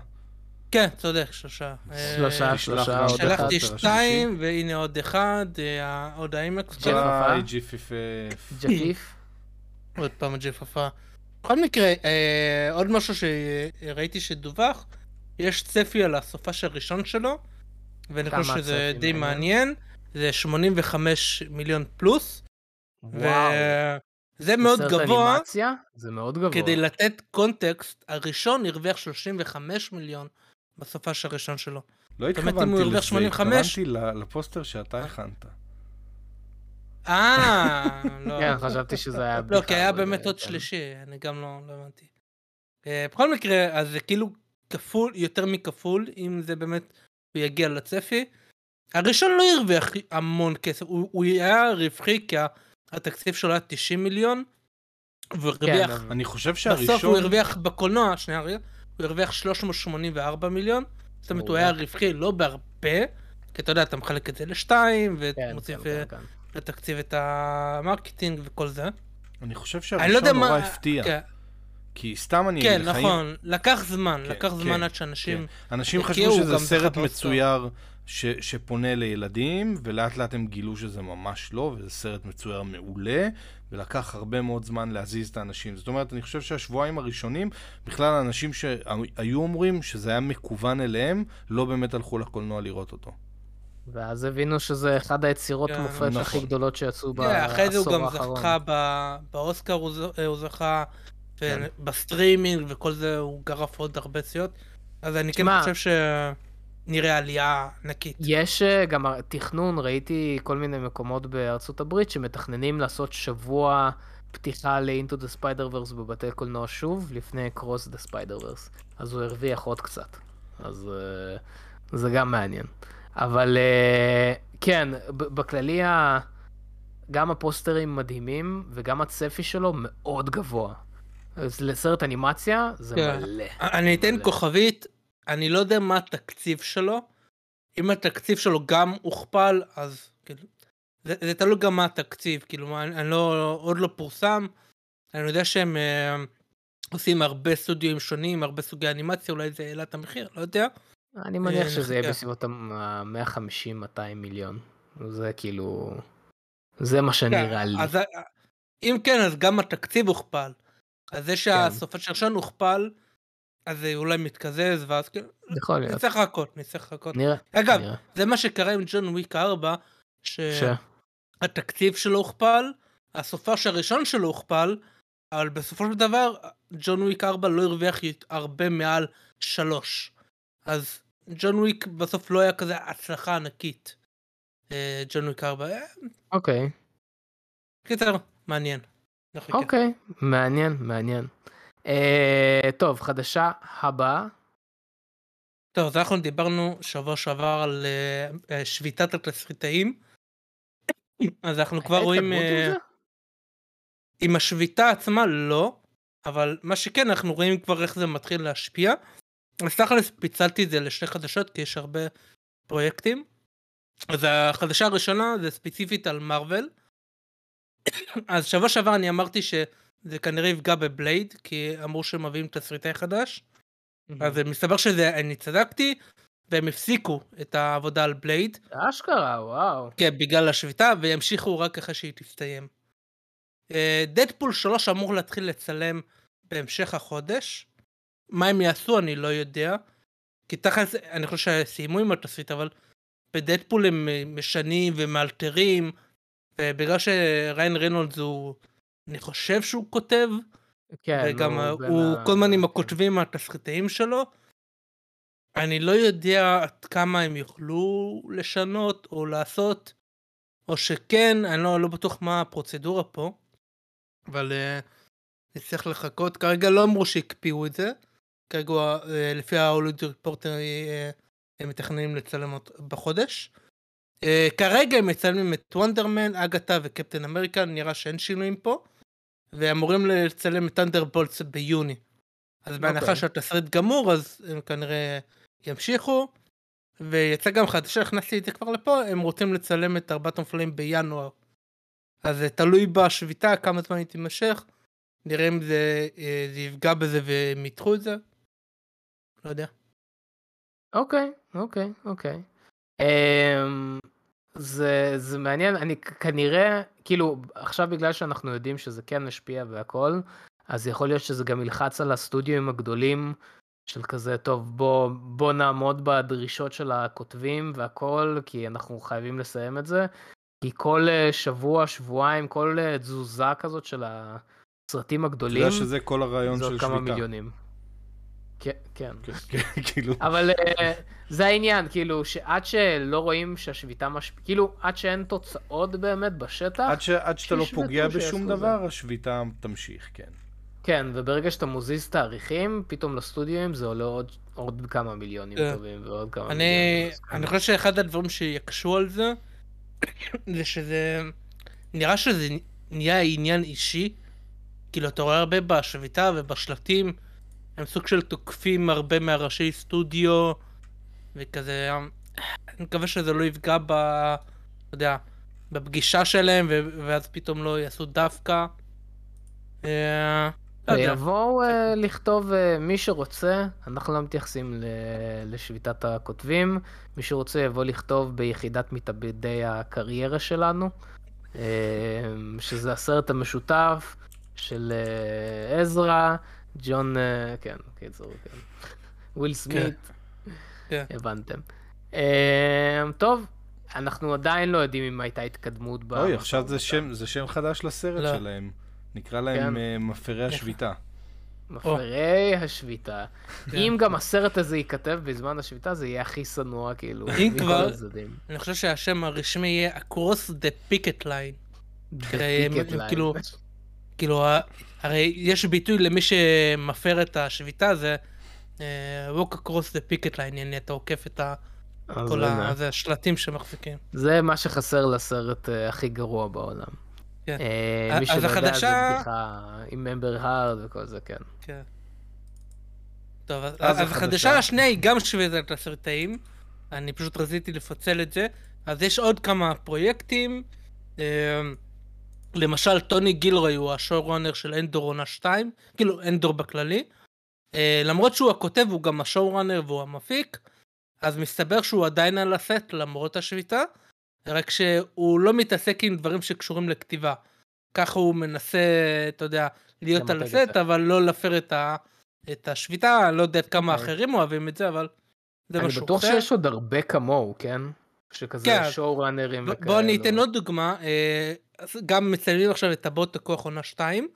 B: כן, צודק, שלושה. אה,
A: שלושה,
C: תשלח
A: שלושה, עוד אחד.
B: שלחתי. שתיים, והנה עוד אחד, אה, עוד האימקס.
A: ג'ף הפה.
C: ביי, ג'יפיפף.
A: ג'קיף.
B: עוד פעם הג'פפה. בכל מקרה, אה, עוד משהו שראיתי שדווח, יש צפי על הסופש הראשון שלו, ואני חושב שזה? די
A: מעניין.
B: זה 85 מיליון פלוס,
A: וואו.
B: וזה מאוד גבוה,
A: אנימציה? זה מאוד גבוה.
B: כדי לתת קונטקסט, הראשון הרוויח 35 מיליון בסופש הראשון שלו.
C: לא התכוונתי לזה,
B: 85?
C: התכוונתי לפוסטר שאתה הכנת.
B: אה, [LAUGHS] לא.
A: כן, חשבתי שזה היה
B: לא, כי היה באמת
A: אה,
B: עוד
A: כן.
B: שלישי, אני גם לא לא הבנתי. אה, בכל מקרה, אז זה כאילו כפול, יותר מכפול, אם זה באמת, הוא יגיע לצפי. הראשון לא הרוויח המון כסף, הוא, הוא היה רווחי כי התקציב שלו היה 90 מיליון, והוא
A: כן,
B: הרוויח,
C: אני חושב
B: בסוף הוא
C: שהראשון...
B: הרוויח בקולנוע, שנייה רגע, הוא הרוויח 384 מיליון, זאת אומרת הוא. היה רווחי לא בהרבה, כי אתה יודע, אתה מחלק את זה לשתיים, ומוסיף
A: כן,
B: אה,
A: כן.
B: לתקציב את ה marketing וכל זה.
C: אני חושב
B: לא
C: שהראשון
B: מה...
C: נורא הפתיע.
B: כן,
C: כי סתם אני...
B: כן, נכון, לקח זמן,
C: כן,
B: לקח
C: כן,
B: זמן עד שאנשים...
C: אנשים חשבו שזה סרט
B: אוסקר.
C: מצויר ש, שפונה לילדים, ולאט לאט הם גילו שזה ממש לא, וזה סרט מצויר מעולה, ולקח הרבה מאוד זמן להזיז את האנשים. זאת אומרת, אני חושב שהשבועיים הראשונים, בכלל האנשים שהיו אומרים שזה היה מקוון אליהם, לא באמת הלכו לקולנוע לראות אותו.
A: ואז הבינו שזה אחד היצירות
B: כן,
A: מופת
C: נכון.
A: הכי גדולות שיצאו
B: כן, אחרי זה הוא
A: בעשור
B: גם
A: האחרון.
B: זכה ב- באוסקר, הוא ז- הוא זכה,
C: כן.
B: ובסטרימינג וכל זה הוא גרף עוד הרבה ציוד. אז אני כן חושב שנראה עלייה ענקית.
A: יש אה, גם תכנון, ראיתי כל מיני מקומות בארצות הברית שמתכננים לעשות שבוע פתיחה ל-Into the Spider-Verse בבתי קולנוע שוב, לפני Across the Spider-Verse. אז הוא הרוויח עוד קצת. אז אה, זה גם מעניין. אבל אה, כן, בכללי ה- גם הפוסטרים מדהימים, וגם הצפי שלו מאוד גבוה. אז לסרט אנימציה זה
B: כן.
A: מלא.
B: אני אתן
A: מלא.
B: כוכבית, אני לא יודע מה התקציב שלו. אם התקציב שלו גם הוכפל, אז כאילו, זה, זה תלוי גם מה התקציב, כאילו, מה, אני לא, עוד לא פורסם. אני יודע שהם אה, עושים הרבה סטודיו שונים, הרבה סוגי אנימציה, אולי זה העלה את המחיר, לא יודע.
A: אני מניח
B: אה,
A: שזה יהיה. בסביבות ה-150-200 מיליון. זה כאילו... זה מה שנראה לי.
B: אז, אה, אם כן, אז גם התקציב הוכפל. אז זה שהסופש הראשון הוכפל, אז זה אולי מתקזז, ואז כאילו,
A: יכול להיות.
B: נצטרך לחכות, נצטרך לחכות.
A: נראה.
B: אגב,
A: נראה.
B: זה מה שקרה עם ג'ון וויק 4,
A: ש...
B: שהתקציב שלו הוכפל, הסופש הראשון שלו הוכפל, אבל בסופו של דבר, ג'ון וויק 4 לא הרוויח הרבה מעל 3. אז ג'ון וויק בסוף לא היה כזה הצלחה ענקית. אה, ג'ון וויק 4. אה,
A: אוקיי.
B: קיצר, מעניין. נחכה.
A: אוקיי. מעניין, מעניין. אה, טוב, חדשה הבאה.
B: טוב, אז אנחנו דיברנו שבוע שעבר על אה, אה, שביתת התסריטאים. אז אנחנו כבר רואים...
A: עם
B: השביתה עצמה לא, אבל מה שכן אנחנו רואים כבר איך זה מתחיל להשפיע. אז תכלס פיצלתי את זה לשתי חדשות כי יש הרבה פרויקטים. אז החדשה הראשונה זה ספציפית על מארוול. [COUGHS] אז שבוע שעבר אני אמרתי שזה כנראה יפגע בבלייד כי אמרו שהם מביאים תסריטאי חדש. אז מסתבר שזה אני צדקתי והם הפסיקו את העבודה על בלייד
A: אשכרה, וואו.
B: כן, בגלל השביתה, וימשיכו רק אחרי שהיא תסתיים. דדפול 3 אמור להתחיל לצלם בהמשך החודש. מה הם יעשו אני לא יודע. כי תכלס, אני חושב שסיימו עם התסריט, אבל בדדפול הם אה, משנים ומאלתרים, ובגלל שריין רנולדס הוא, אני חושב שהוא כותב,
A: כן,
B: וגם
A: הוא
B: הוא
A: ה-
B: כל הזמן עם
A: כן.
B: הכותבים התסריטאים שלו. אני לא יודע עד כמה הם יוכלו לשנות או לעשות, או שכן, אני לא, לא בטוח מה הפרוצדורה פה, אבל uh, נצטרך לחכות. כרגע לא אמרו שהקפיאו את זה, כרגע uh, לפי ההוליד ריפורטר uh, הם מתכננים לצלם בחודש. Uh, כרגע הם מצלמים את וונדרמן, אגתה וקפטן אמריקה, נראה שאין שינויים פה, ואמורים לצלם את אנדרבולטס ביוני. אז בהנחה
A: אוקיי.
B: שהתסריט גמור, אז הם כנראה ימשיכו. ויצא גם חדשה, הכנסתי את זה כבר לפה, הם רוצים לצלם את ארבעת המופלאים בינואר. אז זה תלוי בשביתה, כמה זמן היא תימשך. נראה אם זה, אה, זה יפגע בזה והם ידחו את זה. לא יודע.
A: אוקיי, אוקיי, אוקיי. אמ, זה, זה מעניין, אני כנראה, כאילו, עכשיו בגלל שאנחנו יודעים שזה כן משפיע והכל, אז יכול להיות שזה גם ילחץ על הסטודיואים הגדולים של כזה, טוב, בוא, בוא נעמוד בדרישות של הכותבים והכל, כי אנחנו חייבים לסיים את זה. כי כל אה, שבוע, שבועיים, כל אה, תזוזה כזאת של הסרטים
C: אתה
A: הגדולים,
C: יודע שזה כל הרעיון
A: זה
C: של
A: עוד כמה
C: שביתה.
A: מיליונים. כן, כן.
C: כן, [LAUGHS] כאילו,
A: אבל אה, זה העניין, כאילו, שעד שלא רואים שהשביתה משפיעה, כאילו, עד שאין תוצאות באמת בשטח,
C: עד ש- עד שאתה לא פוגע בשום
A: זה.
C: דבר, השביתה תמשיך, כן.
A: כן, וברגע שאתה מוזיז תאריכים, פתאום לסטודיואים זה עולה עוד, עוד כמה מיליונים
B: כן.
A: טובים ועוד כמה
B: אני,
A: מיליונים. כן.
B: אני חושב שאחד הדברים שיקשו על זה, זה שזה, נראה שזה נהיה עניין אישי. כאילו, אתה רואה הרבה בשביתה ובשלטים, הם סוג של תוקפים הרבה מהראשי סטודיו, וכזה, אני מקווה שזה לא יפגע ב... אתה יודע, בפגישה שלהם, ו- ואז פתאום לא יעשו דווקא. אה, לא יודע.
A: ויבואו אה, לכתוב אה, מי שרוצה, אנחנו לא מתייחסים לשביתת הכותבים, מי שרוצה יבוא לכתוב ביחידת מתאבדי הקריירה שלנו, שזה הסרט המשותף של עזרא, ג'ון, אה, כן, קיצור, כן, וויל סמית,
B: כן.
A: הבנתם. אה, טוב, אנחנו עדיין לא יודעים אם הייתה התקדמות ב...
C: אוי, עכשיו זה שם- זה שם חדש לסרט
B: לא.
C: שלהם. נקרא להם
A: כן.
C: אה, מפרי השביתה.
A: מפרי השביתה.
B: כן.
A: אם גם הסרט הזה ייכתב בזמן השביתה, זה יהיה הכי שנוא, כאילו,
B: אם כבר-. אני חושב שהשם הרשמי יהיה Across the Picket Line.
A: The Picket
B: הם-
A: Line.
B: כאילו, כאילו, הרי יש ביטוי למי שמפר את השביתה, זה אה, Walk Across the Picket Line, יעני, אתה עוקף את ה-
A: אז
B: כל. ה- זה השלטים שמחזיקים.
A: זה מה שחסר לסרט אה, הכי גרוע בעולם.
B: כן.
A: אה, מי שלא יודע, זה בדיחה עם אמבר הארד וכל זה, כן.
B: כן. טוב, אז,
C: החדשה.
B: השנייה היא גם שביתת הסרטאים. אני פשוט רציתי לפצל את זה. אז יש עוד כמה פרויקטים. אה, למשל, טוני גילרוי הוא השואו-ראנר של אנדור עונה 2, כאילו אנדור בכללי. אה, למרות שהוא הכותב, הוא גם השואו-ראנר והוא המפיק. אז מסתבר שהוא עדיין על הסט למרות השביתה, רק שהוא לא מתעסק עם דברים שקשורים לכתיבה. ככה הוא מנסה, אתה יודע, להיות על הסט,
A: זה.
B: אבל לא להפר את, ה, את השביתה, אני לא יודע כמה
A: אוקיי.
B: אחרים אוהבים את זה, אבל זה
A: אני
B: משהו
A: בטוח
B: אחר.
A: שיש עוד הרבה כמוהו, כן? שכזה
B: כן.
A: שואו ראנרים
B: ב-
A: וכאלה.
B: בוא אני אתן עוד דוגמה, אה, גם מצלמים עכשיו את טבעות הכוח עונה 2,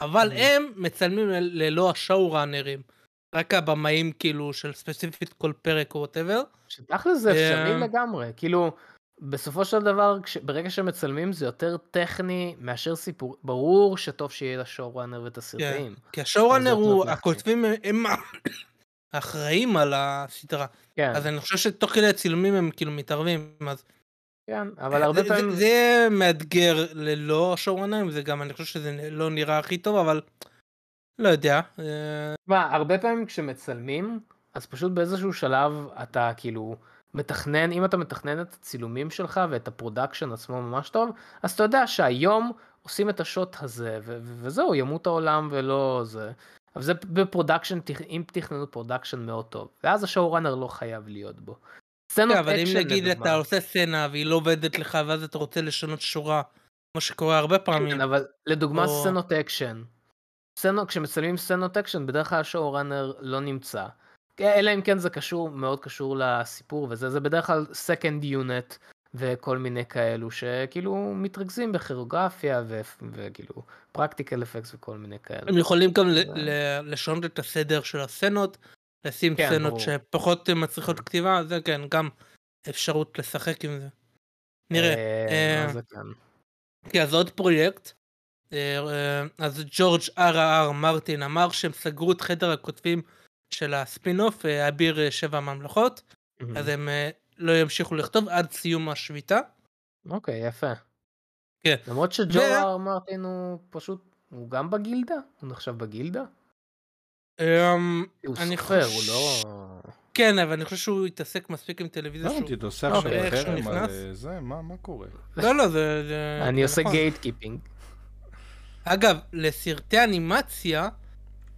B: אבל
A: Mhm.
B: הם מצלמים ללא השואו-ראנרים. רק הבמאים כאילו של ספציפית כל פרק או וואטאבר.
A: שתכל'ס זה אפשרי
B: אה,
A: לגמרי, כאילו, בסופו של דבר, כש- ברגע שמצלמים זה יותר טכני מאשר סיפור, ברור שטוב שיהיה לשואו ראנר ואת הסרטאים.
B: כי השואו-ראנר הוא. הכותבים הם האחראים על הסדרה.
A: כן,
B: אז אני חושב שתוך כדי הצילומים הם כאילו מתערבים, אז
A: כן, אבל הרבה
B: זה-
A: פעמים...
B: זה- זה יהיה מאתגר ללא השואו-ראנרים, זה גם, אני חושב שזה לא נראה הכי טוב, אבל לא יודע. אה,
A: מה, הרבה פעמים כשמצלמים, אז פשוט באיזשהו שלב אתה כאילו מתכנן, אם אתה מתכנן את הצילומים שלך ואת ה production עצמו ממש טוב, אז אתה יודע שהיום עושים את השוט הזה, ו- וזהו, ימות העולם ולא זה. אבל זה ב production, אם תכננו production מאוד טוב, ואז ה showrunner לא חייב להיות בו. סצנות
B: כן, אבל אם
A: אקשן
B: נגיד
A: לדוגמה.
B: אתה עושה סצנה והיא לא עובדת לך, ואז אתה רוצה לשנות שורה, כמו שקורה הרבה פעמים.
A: כן, אבל לדוגמה
B: או-
A: סצנות אקשן. סצנות, כשמצלמים סצנות אקשן, בדרך כלל ה showrunner לא נמצא. אלא אם כן זה קשור, מאוד קשור לסיפור וזה, זה בדרך כלל second unit, וכל מיני כאלו שכאילו מתרכזים בכוריאוגרפיה ו- וכאילו practical effects וכל מיני כאלו.
B: הם יכולים גם
A: זה-
B: ל- לשנות את הסדר של הסצנות, לשים
A: כן,
B: סצנות
A: ברור.
B: שפחות מצריכות כתיבה, זה כן, גם אפשרות לשחק עם זה. נראה.
A: אה,
B: אה,
A: זה כן.
B: כי אז עוד פרויקט, אה, אה, אז ג'ורג' אר אר מרטין אמר שהם סגרו את חדר הכותבים של הספין-אוף, אה, אביר אה, שבע ממלכות, אז הם אה, לא ימשיכו לכתוב עד סיום השביתה.
A: אוקיי, יפה.
B: כן.
A: למרות
B: ו-
A: שג'ו מרטין הוא פשוט, הוא גם בגילדה? הוא נחשב בגילדה?
B: אמ,
A: הוא
B: אני
A: סופר,
B: חוש-
A: הוא לא...
B: כן, אבל אני חושב שהוא התעסק מספיק עם טלוויזיה
C: לא
B: שהוא...
C: עושה
A: אוקיי,
C: עכשיו
B: איך שהוא
C: חרם על
B: נכנס?
C: אה, זה? מה מה קורה?
B: לא, לא, זה... זה-
A: אני
B: זה
A: עושה
B: נכון.
A: גייט קיפינג.
B: אגב, לסרטי אנימציה,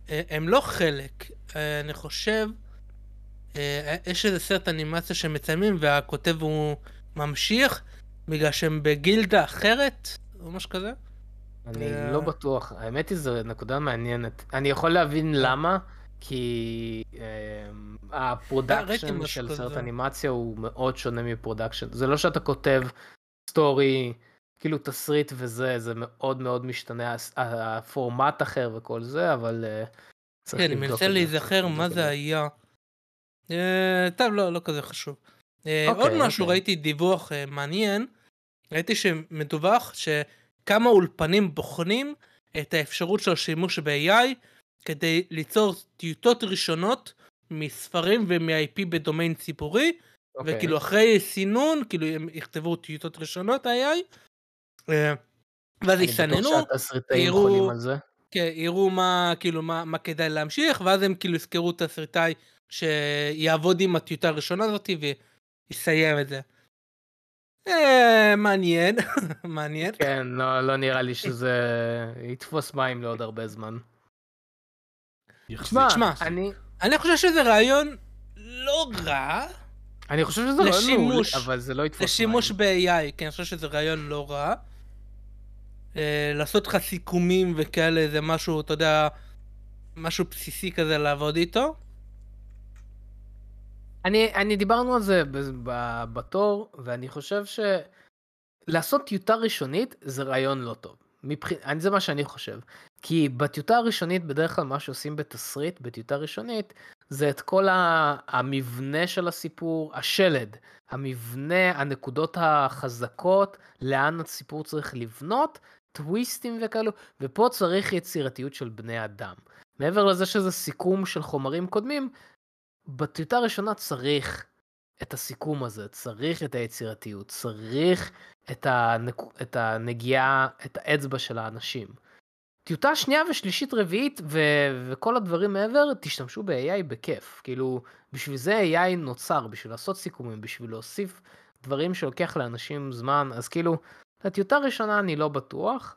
B: אה, הם לא חלק. אה, אני חושב, יש איזה סרט אנימציה שמצלמים והכותב הוא ממשיך, בגלל שהם בגילדה אחרת, או משהו כזה.
A: אני
B: אה.
A: לא בטוח, האמת היא זו נקודה מעניינת. אני יכול להבין למה, כי
B: ראיתי
A: ה production
B: משהו
A: של. סרט אנימציה הוא מאוד שונה מ production. זה לא שאתה כותב story, כאילו תסריט וזה, זה מאוד מאוד משתנה, הפורמט אחר וכל זה, אבל אה, צריך
B: כן, אני מנסה
A: זה.
B: להיזכר מה זה היה. אה, טוב, לא, לא כזה חשוב. אה,
A: אוקיי,
B: עוד משהו,
A: אוקיי.
B: ראיתי דיווח אה, מעניין, ראיתי שמדווח שכמה אולפנים בוחנים את האפשרות של השימוש ב-AI כדי ליצור טיוטות ראשונות מספרים ומ-IP בדומיין ציבורי,
A: אוקיי.
B: וכאילו אחרי סינון, כאילו הם יכתבו טיוטות ראשונות ה-AI, ואז
A: אני
B: יסננו,
A: בטוח שהתסריטאים
B: יראו-
A: חולים על זה.
B: כן, יראו מה, כאילו, מה, מה כדאי להמשיך, ואז הם כאילו יזכרו את הסרטאי שיעבוד עם הטיוטה הראשונה הזאת ויסיים את זה. אה, מעניין, [LAUGHS] מעניין.
A: כן, לא לא נראה לי שזה יתפוס מים לעוד הרבה זמן.
B: תשמע,
A: אני...
B: אני חושב שזה רעיון לא רע
A: אני חושב שזה רעיון מעולה, אבל זה לא יתפוס מים.
B: לשימוש ב-AI, כן, אני חושב שזה רעיון לא רע. אה, לעשות לך סיכומים וכאלה, זה משהו, אתה יודע, משהו בסיסי כזה לעבוד איתו.
A: אני, אני דיברנו על זה בתור, ואני חושב שלעשות טיוטה ראשונית זה רעיון לא טוב. מבח... זה מה שאני חושב. כי בטיוטה הראשונית, בדרך כלל מה שעושים בתסריט, בטיוטה ראשונית, זה את כל ה... המבנה של הסיפור, השלד, המבנה, הנקודות החזקות, לאן הסיפור צריך לבנות, טוויסטים וכאלו, ופה צריך יצירתיות של בני אדם. מעבר לזה שזה סיכום של חומרים קודמים, בטיוטה הראשונה צריך את הסיכום הזה, צריך את היצירתיות, צריך את, הנק... את הנגיעה, את האצבע של האנשים. טיוטה שנייה ושלישית רביעית ו... וכל הדברים מעבר, תשתמשו ב-AI בכיף. כאילו, בשביל זה AI נוצר, בשביל לעשות סיכומים, בשביל להוסיף דברים שלוקח לאנשים זמן, אז כאילו, לטיוטה הראשונה אני לא בטוח.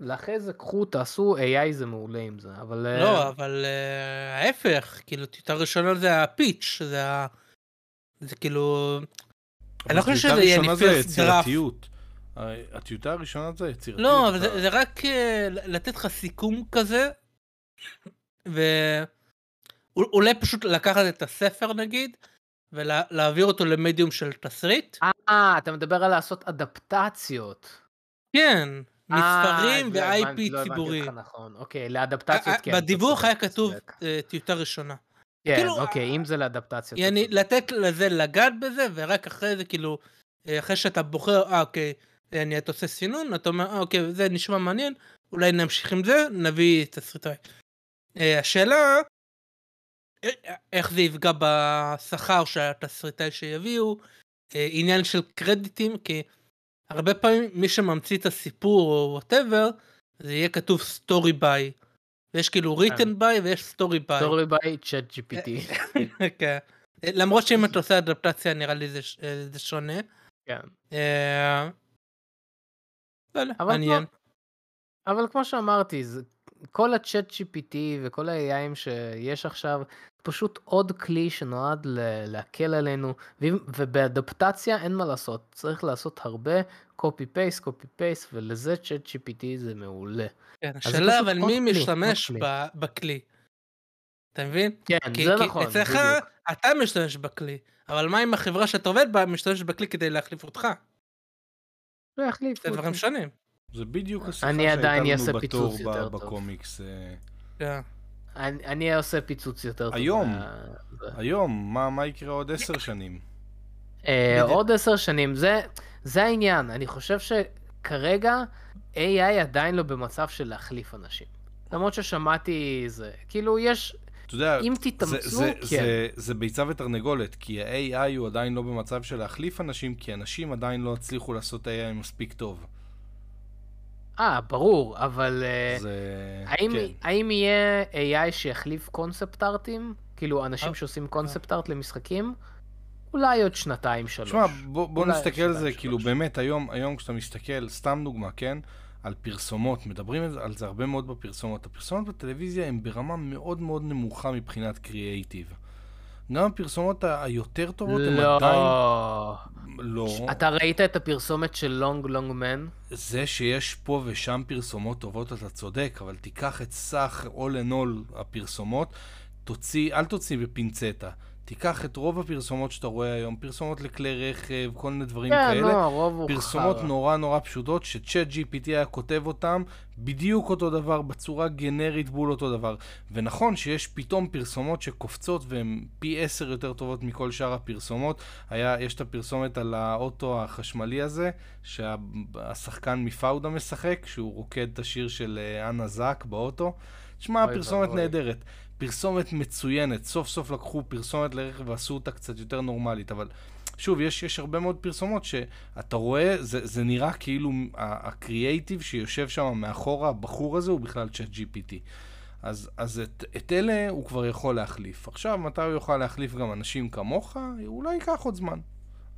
A: לאחרי זה קחו, תעשו, AI זה מעולה עם זה, אבל... אה,
B: לא, אבל אה, ההפך, כאילו, טיוטה ראשונה זה הפיץ', זה ה... זה כאילו... אני לא חושב שזה יהיה
C: הטיוטה הראשונה זה
B: לפרסט דראפט.
C: הטיוטה הראשונה זה יצירתיות.
B: לא, אבל זה, זה רק אה, לתת לך סיכום כזה, ואולי פשוט לקחת את הספר נגיד, ולהעביר אותו למדיום של תסריט.
A: אה, אתה מדבר על לעשות אדפטציות.
B: כן,
A: אה,
B: מספרים
A: לא
B: ו-IP
A: לא הבנתי
B: ציבורי.
A: נכון, אוקיי, לאדפטציות כן. אתה
B: בדיווח
A: צודק,
B: היה כתוב. אה, טיוטה ראשונה.
A: כן,
B: כאילו,
A: אוקיי, אם זה לאדפטציות.
B: יעני. לתת לזה לגעת בזה, ורק אחרי זה, כאילו, אה, אחרי שאתה בוחר, אה, אוקיי, אני אתה עושה סינון, אתה אומר, אה, אוקיי, זה נשמע מעניין, אולי נמשיך עם זה, נביא תסריטאי. אה, השאלה, אה, איך זה יפגע בשכר של התסריטאי שיביאו, אה, עניין של קרדיטים, כי הרבה פעמים מי שממציא את הסיפור או whatever, זה יהיה כתוב story by. ויש כאילו written by ויש story
A: by. story by ChatGPT.
B: כן. למרות שאם אתה עושה אדפטציה נראה לי זה, אה, זה שונה.
A: כן.
B: אה,
A: אבל. כמו- אבל כמו שאמרתי, כל הצ'אט GPT וכל ה-AIים שיש עכשיו, פשוט עוד כלי שנועד ל- להקל עלינו, ובאדפטציה אין מה לעשות, צריך לעשות הרבה copy paste, copy paste, ולזה צ'אט GPT זה מעולה.
B: כן, השאלה אבל מי
A: כלי,
B: משתמש. ב- בכלי. אתה מבין?
A: כן,
B: כי,
A: זה
B: כי
A: נכון,
B: אצלך
A: בדיוק.
B: אתה משתמש בכלי, אבל מה אם החברה שאתה עובד בה משתמשת בכלי כדי להחליף אותך?
A: לא יחליפו
B: זה דברים
A: אותי.
B: שונים.
C: זה בדיוק השיחה
A: אני
C: שהייתה לנו בתור. בקומיקס. אה,
B: כן.
A: אני אני עושה פיצוץ יותר טוב.
C: היום.
A: מה- זה.
C: היום, מה מה יקרה עוד עשר שנים?
A: אה. עוד עשר שנים, זה, זה העניין. אני חושב שכרגע AI עדיין לא במצב של להחליף אנשים. למרות ששמעתי זה, כאילו יש,
C: אתה יודע,
A: אם
C: זה,
A: תתאמצו,
C: זה,
A: כן.
C: זה, זה ביצה ותרנגולת, כי ה-AI הוא עדיין לא במצב של להחליף אנשים, כי אנשים עדיין לא הצליחו לעשות AI מספיק טוב.
A: אה, ברור, אבל אה,
C: זה...
A: האם,
C: כן.
A: האם יהיה AI שיחליף קונספט ארטים? כאילו, אנשים
B: אה,
A: שעושים קונספט ארט למשחקים? אולי עוד שנתיים, שלוש.
C: תשמע, בוא, בוא נסתכל על זה, כאילו
A: שלוש.
C: באמת, היום, היום כשאתה מסתכל, סתם דוגמה, כן? על פרסומות, מדברים על זה הרבה מאוד בפרסומות. הפרסומות בטלוויזיה הן ברמה מאוד מאוד נמוכה מבחינת קריאייטיב. גם הפרסומות היותר טובות הן
A: לא.
C: עדיין... לא.
A: אתה ראית את הפרסומת של לונג לונג מן?
C: זה שיש פה ושם פרסומות טובות, אתה צודק, אבל תיקח את סך all in all הפרסומות, תוציא, אל תוציא בפינצטה. תיקח את רוב הפרסומות שאתה רואה היום, פרסומות לכלי רכב, כל מיני דברים
A: כן,
C: כאלה.
A: נו, הרוב הוא
C: פרסומות
A: חרא.
C: נורא נורא פשוטות, שצ'אט GPT היה כותב אותם בדיוק אותו דבר, בצורה גנרית בול אותו דבר. ונכון שיש פתאום פרסומות שקופצות והן פי עשר יותר טובות מכל שאר הפרסומות. היה, יש את הפרסומת על האוטו החשמלי הזה, שהשחקן מפאודה משחק, שהוא רוקד את השיר של אה, אנה זאק באוטו. תשמע, פרסומת. נהדרת. פרסומת מצוינת, סוף סוף לקחו פרסומת לרכב ועשו אותה קצת יותר נורמלית, אבל שוב, יש, יש הרבה מאוד פרסומות שאתה רואה, זה, זה נראה כאילו הקריאייטיב שיושב שם מאחורה, הבחור הזה הוא בכלל צ'אט GPT. אז, אז את, את אלה הוא כבר יכול להחליף. עכשיו, מתי הוא יוכל להחליף גם אנשים כמוך? אולי ייקח עוד זמן.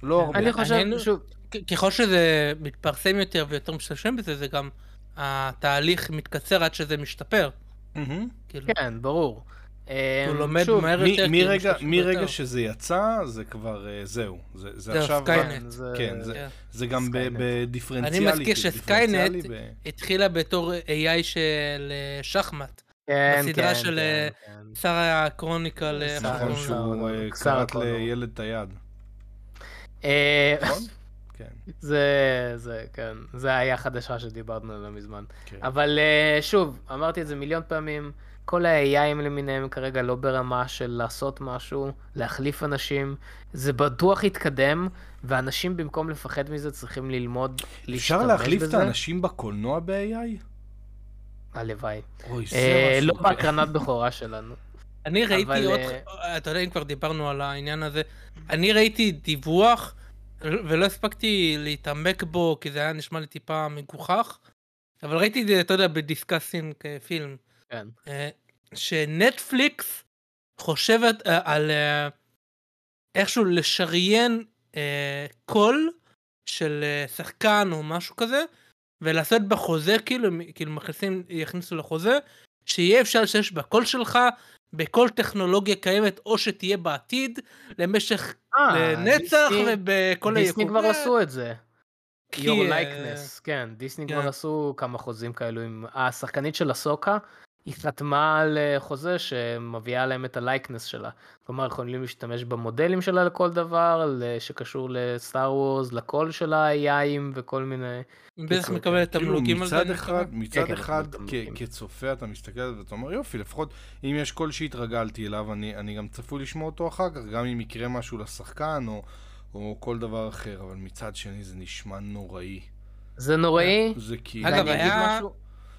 C: לא הרבה.
A: אני חושב,
B: אני-
A: שוב,
B: כ- ככל שזה מתפרסם יותר ויותר משתמשים בזה, זה גם התהליך מתקצר עד שזה משתפר.
C: מהמם.
B: כאילו,
A: כן, ברור.
B: הוא
A: אמ,
B: לומד
A: שוב,
B: מהר
C: מ-
B: יותר.
C: מרגע,
B: משתמשים
C: מרגע
B: יותר.
C: שזה יצא, זה כבר, אה, זהו. זה, זה
B: זהו,
C: עכשיו...
B: סקיינט.
A: כן, זה-
C: כן, זה-
B: כן.
C: זה גם. בדיפרנציאלי.
B: אני מזכיר
C: כאילו,
B: שסקיינט
C: ב-
B: התחילה בתור AI של אה, שחמט.
A: כן,
B: בסדרה
A: כן,
B: של,
A: כן,
B: אה,
A: כן. שרה
B: Chronicles,
C: נכון? שהוא
A: הקונור.
C: לילד את היד. נכון? כן. [LAUGHS]
A: זה, זה, כן, זה היה חדשה שדיברנו עליה מזמן.
C: כן.
A: אבל שוב, אמרתי את זה מיליון פעמים, כל ה-AIים למיניהם כרגע לא ברמה של לעשות משהו, להחליף אנשים, זה בטוח יתקדם, ואנשים במקום לפחד מזה צריכים ללמוד להשתמש
C: אפשר
A: בזה.
C: להחליף את האנשים בקולנוע ב-AI?
A: הלוואי.
C: אוי, זה
A: אה. לא בהקרנת בכורה שלנו.
B: אני ראיתי
A: אבל,
B: עוד,
A: אה,
B: אתה יודע אם כבר דיברנו על העניין הזה, אני ראיתי דיווח ולא הספקתי להתעמק בו כי זה היה נשמע לי טיפה מגוחך, אבל ראיתי את זה, אתה יודע, ב DiscussingFilm,
A: כן.
B: אה, שנטפליקס חושבת אה, על אה, איכשהו לשריין קול של שחקן או משהו כזה, ולעשות בחוזה, כאילו, כאילו מכניסים, יכניסו לחוזה, שיהיה אפשר להשתמש בקול שלך בכל טכנולוגיה קיימת או שתהיה בעתיד למשך לנצח
A: דיסני-
B: ובכל
A: דיסני כבר עשו את זה.
B: כי,
A: יור לייקנס, כן, דיסני כבר
B: כן.
A: עשו כמה חוזים כאלו עם... השחקנית של הסוקה, היא חתמה על אה, חוזה שמביאה להם את הלייקנס שלה. כלומר, יכולים להשתמש במודלים שלה לכל דבר, שקשור לסטאר וורס, לקול של ה-AIים וכל מיני...
B: בטח
A: קיצור,
B: מקבלת
C: כאילו
B: תמלוגים על זה.
C: מצד אחד. מצד
A: כן,
C: אחד
A: אנחנו
C: כ-
A: תמלוגים.
C: כצופה אתה מסתכל על זה ואתה אומר יופי, לפחות אם יש קול שהתרגלתי אליו, אני אני גם צפוי לשמוע אותו אחר כך, גם אם יקרה משהו לשחקן או- או כל דבר אחר, אבל מצד שני זה נשמע נוראי.
A: זה נוראי.
C: זה כאילו...
B: אגב, היה-
A: משהו-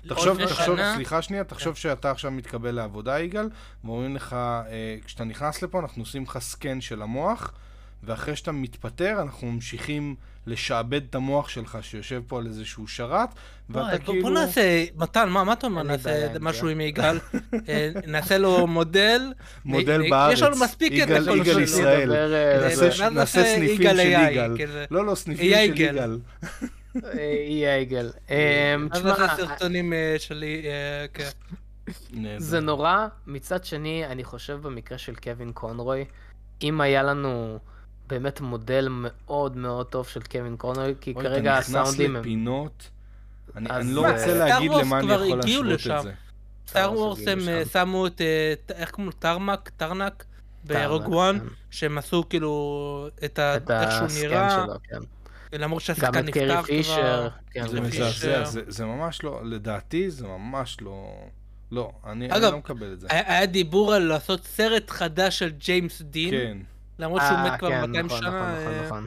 C: תחשוב, תחשוב, סליחה שנייה, תחשוב שאתה עכשיו מתקבל לעבודה, יגאל, ואומרים לך, אה, כשאתה נכנס לפה אנחנו עושים לך סקן של המוח, ואחרי שאתה מתפטר אנחנו ממשיכים לשעבד את המוח שלך שיושב פה על איזשהו שרת, ואתה
B: בוא-
C: כאילו...
B: בוא נעשה, מתן, מה מה אתה אומר? נעשה משהו. עם יגאל, [LAUGHS] אה, נעשה לו מודל.
C: מודל
B: אה,
C: בארץ.
B: יש לנו מספיק את
C: יגאל-
B: הכל
C: יגאל. ישראל.
A: אה,
C: נעשה
B: ואז
C: נעשה סניפים של יגאל. לא, לא, סניפים של
B: יגאל.
C: יגאל.
A: אה, יהיה עגל. אמ,
B: אז
A: תשמע,
B: סרטונים אה, שלי, אה, כן.
A: זה נורא. מצד שני, אני חושב במקרה של קווין קונרוי, אם היה לנו באמת מודל מאוד מאוד טוב של קווין קונרוי, כי כרגע
C: אתה נכנס
A: הסאונדים הם...
C: לפינות, אני
A: אז
C: אני לא רוצה להגיד למה אני יכול להשוות. את זה.
B: סטאר
A: וורס
B: הם אה. שמו את, אה, איך קוראים לו? טרמק? טרנק? ברוג
A: טרנק,
B: וואן,
A: כן.
B: שהם עשו כאילו את איך שהוא
A: הסקן
B: נראה,
A: שלו, כן.
B: למרות
A: גם
B: שהשחקן
A: את
B: נפטר
A: קרי
B: כבר.
A: פישר. כן,
C: זה. מזעזע, זה- זה ממש לא, לדעתי זה ממש לא... לא, אני אני
B: אגב,
C: לא מקבל את זה.
B: היה היה דיבור על לעשות סרט חדש של ג'יימס דין,
C: כן.
B: למרות שהוא
A: אה,
B: מת כבר
A: כן,
B: 200
A: נכון,
B: שנה.
A: נכון, נכון,
B: אה,
A: נכון.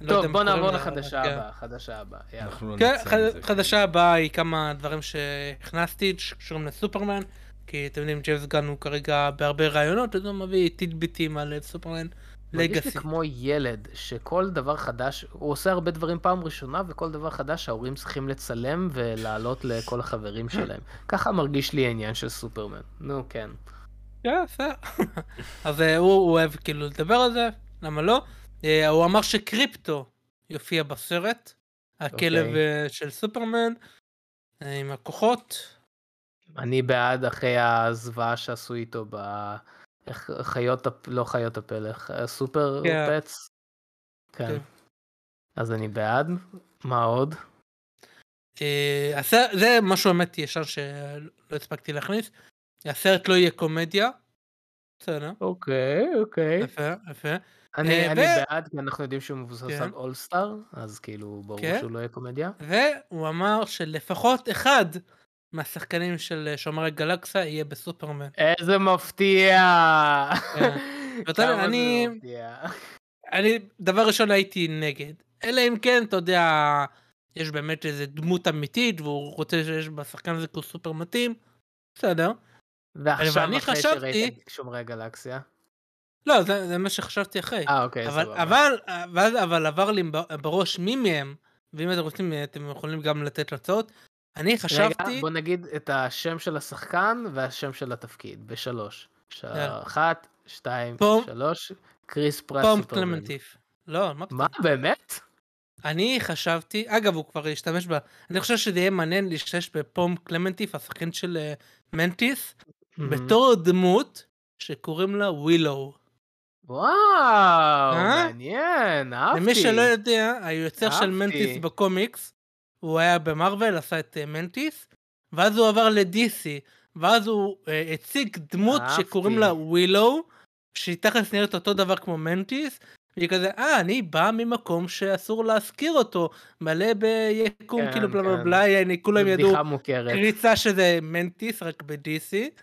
B: לא
A: טוב, בוא נעבור לחדשה
B: כן.
A: הבאה, חדשה הבאה,
B: כן,
C: מזה.
B: חדשה הבאה היא כמה דברים שהכנסתי שקשורים לסופרמן, כי אתם יודעים ג'יימס גן הוא כרגע בהרבה רעיונות, אז הוא מביא טידביטים על סופרמן
A: מרגיש לי. כמו ילד, שכל דבר חדש, הוא עושה הרבה דברים פעם ראשונה, וכל דבר חדש ההורים צריכים לצלם ולהעלות לכל החברים שלהם. [LAUGHS] ככה מרגיש לי העניין של סופרמן. נו, כן.
B: בסדר. [LAUGHS] אז אה, הוא אוהב כאילו לדבר על זה, למה לא? אה, הוא אמר שקריפטו יופיע בסרט, הכלב
A: אוקיי.
B: אה, של סופרמן, עם הכוחות.
A: אני בעד אחרי הזוועה שעשו איתו ב... איך חיות, לא חיות הפלך, סופר
B: כן.
A: פץ. כן.
B: כן.
A: אז אני בעד. מה עוד?
B: אה, הסרט, זה משהו באמת ישן שלא הספקתי להכניס. הסרט לא יהיה קומדיה. בסדר,
A: אוקיי, אוקיי.
B: יפה, יפה.
A: אני,
B: אה,
A: אני בעד, כי אנחנו יודעים שהוא מבוסס
B: כן.
A: על אולסטאר, אז כאילו ברור
B: כן.
A: שהוא לא יהיה קומדיה.
B: והוא אמר שלפחות אחד מהשחקנים של אה, שומרי גלקסיה יהיה בסופרמן.
A: איזה מפתיע!
B: כן. ואתה יודע,
A: זה
B: אני-
A: מפתיע.
B: אני דבר ראשון הייתי נגד. אלא אם כן, אתה יודע, יש באמת איזה דמות אמיתית והוא רוצה שיש בשחקן הזה כאילו סופר מתאים. בסדר.
A: ועכשיו אחרי
B: חשבתי-
A: שראית שומרי הגלקסיה.
B: לא, זה, זה מה שחשבתי אחרי.
A: אה, אוקיי,
B: אבל,
A: סבבה.
B: אבל, אבל, אבל עבר לי בראש מי מהם, ואם אתם רוצים, אתם יכולים גם לתת הצעות. אני חשבתי,
A: רגע, בוא נגיד את השם של השחקן והשם של התפקיד, בשלוש.
B: יאללה.
A: אחת, שתיים,
B: פום-
A: שלוש, קריס פרט
B: פום. קלמנטיף. לא, מה
A: מה,
B: פתאום?
A: באמת?
B: אני חשבתי, אגב, הוא כבר השתמש בה, אני חושב שזה יהיה מעניין להשתמש בפום קלמנטיף, השחקן של אה, מנטיס, בתור דמות שקוראים לה ווילו.
A: וואו,
B: אה?
A: מעניין, אהבתי.
B: למי שלא יודע, היוצר של. מנטיס בקומיקס, הוא היה במרוויל, עשה את אה, מנטיס, ואז הוא עבר ל-DC, ואז הוא אה, הציג דמות
A: אהבתי.
B: שקוראים לה ווילו, שהיא תכלס נראית אותו דבר כמו מנטיס, והיא כזה, אה, אני בא ממקום שאסור להזכיר אותו, מלא ביקום,
A: כן,
B: כאילו בלה בלה
A: כן.
B: בלה, יעני, כולם ידעו. קריצה שזה מנטיס, רק ב-DC.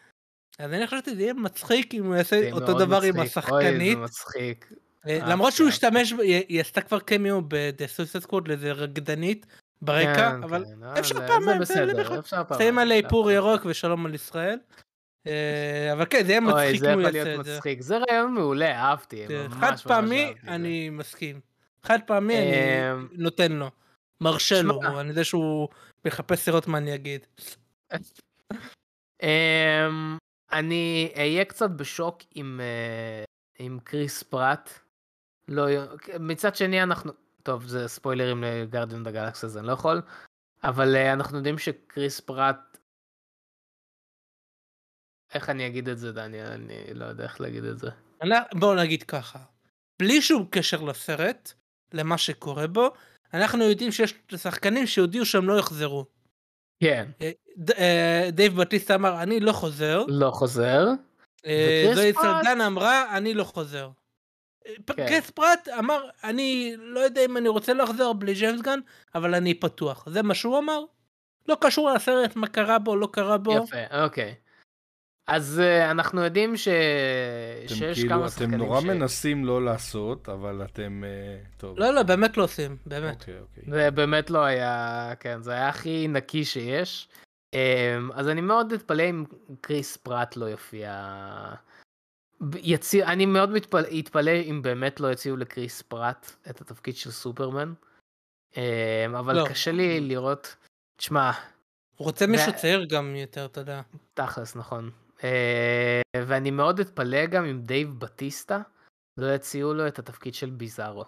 B: אז אני חשבתי שזה יהיה מצחיק אם הוא יעשה אותו דבר עם
A: מצחיק.
B: השחקנית.
A: אוי, זה מצחיק.
B: אה, למרות שהוא. השתמש, היא עשתה כבר קמיו ב-The Suicide Squad לאיזה רקדנית ברקע,
A: כן,
B: אבל
A: כן,
B: אפשר
A: אה,
B: פעמיים,
A: זה
B: זה
A: בסדר, אפשר פעמיים.
B: שמים עלי
A: אפשר
B: פור. ירוק ושלום על ישראל. אה, אבל כן, זה יהיה
A: אוי,
B: מצחיק
A: זה
B: אם הוא
A: יכול
B: יעשה
A: להיות
B: את זה.
A: מצחיק. זה רעיון מעולה, אהבתי.
B: כן, חד פעמי,
A: זה.
B: אני מסכים. חד פעמי, אני
A: אמ,
B: נותן לו. מרשה לו. אני יודע שהוא מחפש לראות מה אני אגיד.
A: אמ, אני אהיה קצת בשוק עם, אה, עם קריס פרט. לא, מצד שני אנחנו, טוב זה ספוילרים לגרדיאן בגלקס הזה, אני לא יכול, אבל אה, אנחנו יודעים שכריס פראט, איך אני אגיד את זה דניאל, אני לא יודע איך להגיד את זה.
B: אני- בואו נגיד ככה, בלי שום קשר לסרט, למה שקורה בו, אנחנו יודעים שיש שחקנים שהודיעו שהם לא יחזרו.
A: כן.
B: אה, ד- אה, דייב בטיסטה אמר, אני לא חוזר.
A: לא חוזר. זואי
B: סלדנה אמרה, אני לא חוזר.
A: כן.
B: כריס פראט אמר, אני לא יודע אם אני רוצה לחזור בלי ג'יימס גן, אבל אני פתוח. זה מה שהוא אמר. לא קשור לסרט, מה קרה בו, לא קרה בו.
A: יפה, אוקיי. אז אה, אנחנו יודעים ש...
C: אתם
A: שיש
C: כאילו,
A: כמה
C: אתם
A: שחקנים
C: נורא
A: ש...
C: מנסים לא לעשות, אבל אתם... אה, טוב.
B: לא, לא, באמת לא עושים, באמת.
C: אוקיי, אוקיי.
A: זה באמת לא היה, כן, זה היה הכי נקי שיש. אמ, אז אני מאוד אתפלא אם קריס פרט לא יופיע. יציע, אני מאוד מתפלא, אתפלא אם באמת לא יציעו לקריס פרט את התפקיד של סופרמן. אמ, אבל
B: לא.
A: קשה לי לראות, תשמע,
B: הוא רוצה מישהו צעיר גם יותר, אתה יודע.
A: תכלס, נכון. אה, ואני מאוד אתפלא גם אם דייב בטיסטה לא יציעו לו את התפקיד של ביזארו.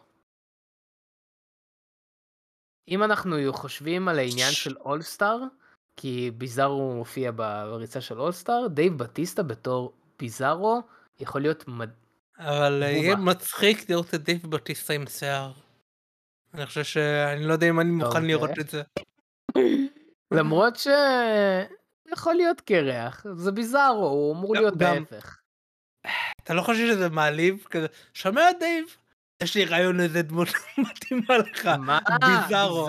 A: אם אנחנו חושבים על העניין של All-Star, כי ביזארו מופיע בריצה של All-Star, דייב בטיסטה בתור ביזארו יכול להיות מד...
B: אבל אה, יהיה. מצחיק לראות את דייב בטיסטה עם שיער. אני חושב שאני לא יודע אם אני מוכן
A: אוקיי.
B: לראות את זה. [LAUGHS]
A: למרות ש... יכול להיות קרח, זה ביזארו, הוא אמור
B: גם-
A: להיות
B: גם-
A: ההפך.
B: אתה לא חושב שזה מעליב? כזה, שומע דייב? יש לי רעיון איזה דמות [LAUGHS] מתאימה לך.
A: מה?
B: ביזארו.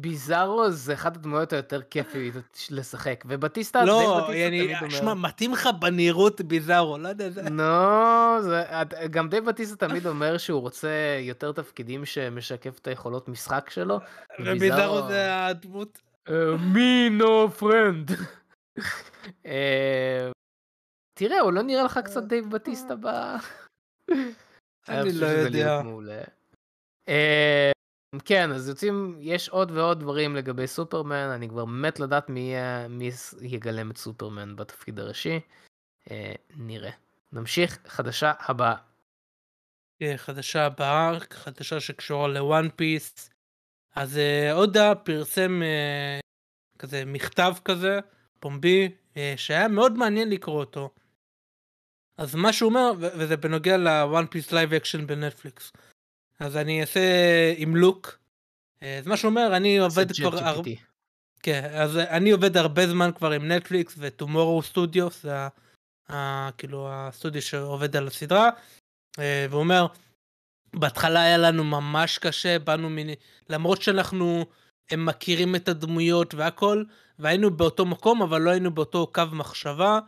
A: ביז- ביזארו זה אחת הדמויות היותר כיפיות לשחק, ובטיסטה,
B: לא, אני,
A: תמיד אומר-
B: שמע, מתאים לך בנראות ביזארו, לא יודע.
A: נו, זה- גם דייב בטיסטה תמיד אומר שהוא רוצה יותר תפקידים שמשקף את היכולות משחק שלו.
B: וביזארו זה הדמות.
A: me no friend. אה, תראה, הוא לא נראה לך קצת דייב בטיסטה ב...
B: אני לא יודע.
A: אה, כן, אז יוצאים, יש עוד ועוד דברים לגבי סופרמן, אני כבר מת לדעת מי יהיה- מי יגלם את סופרמן בתפקיד הראשי. אה, נראה. נמשיך, חדשה הבאה.
B: כן, חדשה הבאה, חדשה שקשורה ל-One Piece. אז אה, אודה פרסם אה, כזה מכתב כזה, פומבי, אה, שהיה מאוד מעניין לקרוא אותו. אז מה שהוא אומר, וזה בנוגע ל-One Piece live action בנטפליקס. אז אני אעשה עם look. אה, אז מה שהוא אומר, אני עובד כבר... הר... כן, אז אני עובד הרבה זמן כבר עם נטפליקס וטומורו סטודיו, זה ה, כאילו הסטודיו שעובד על הסדרה, אה, והוא אומר, בהתחלה היה לנו ממש קשה, באנו מ... למרות שאנחנו הם מכירים את הדמויות והכל, והיינו באותו מקום, אבל לא היינו באותו קו מחשבה,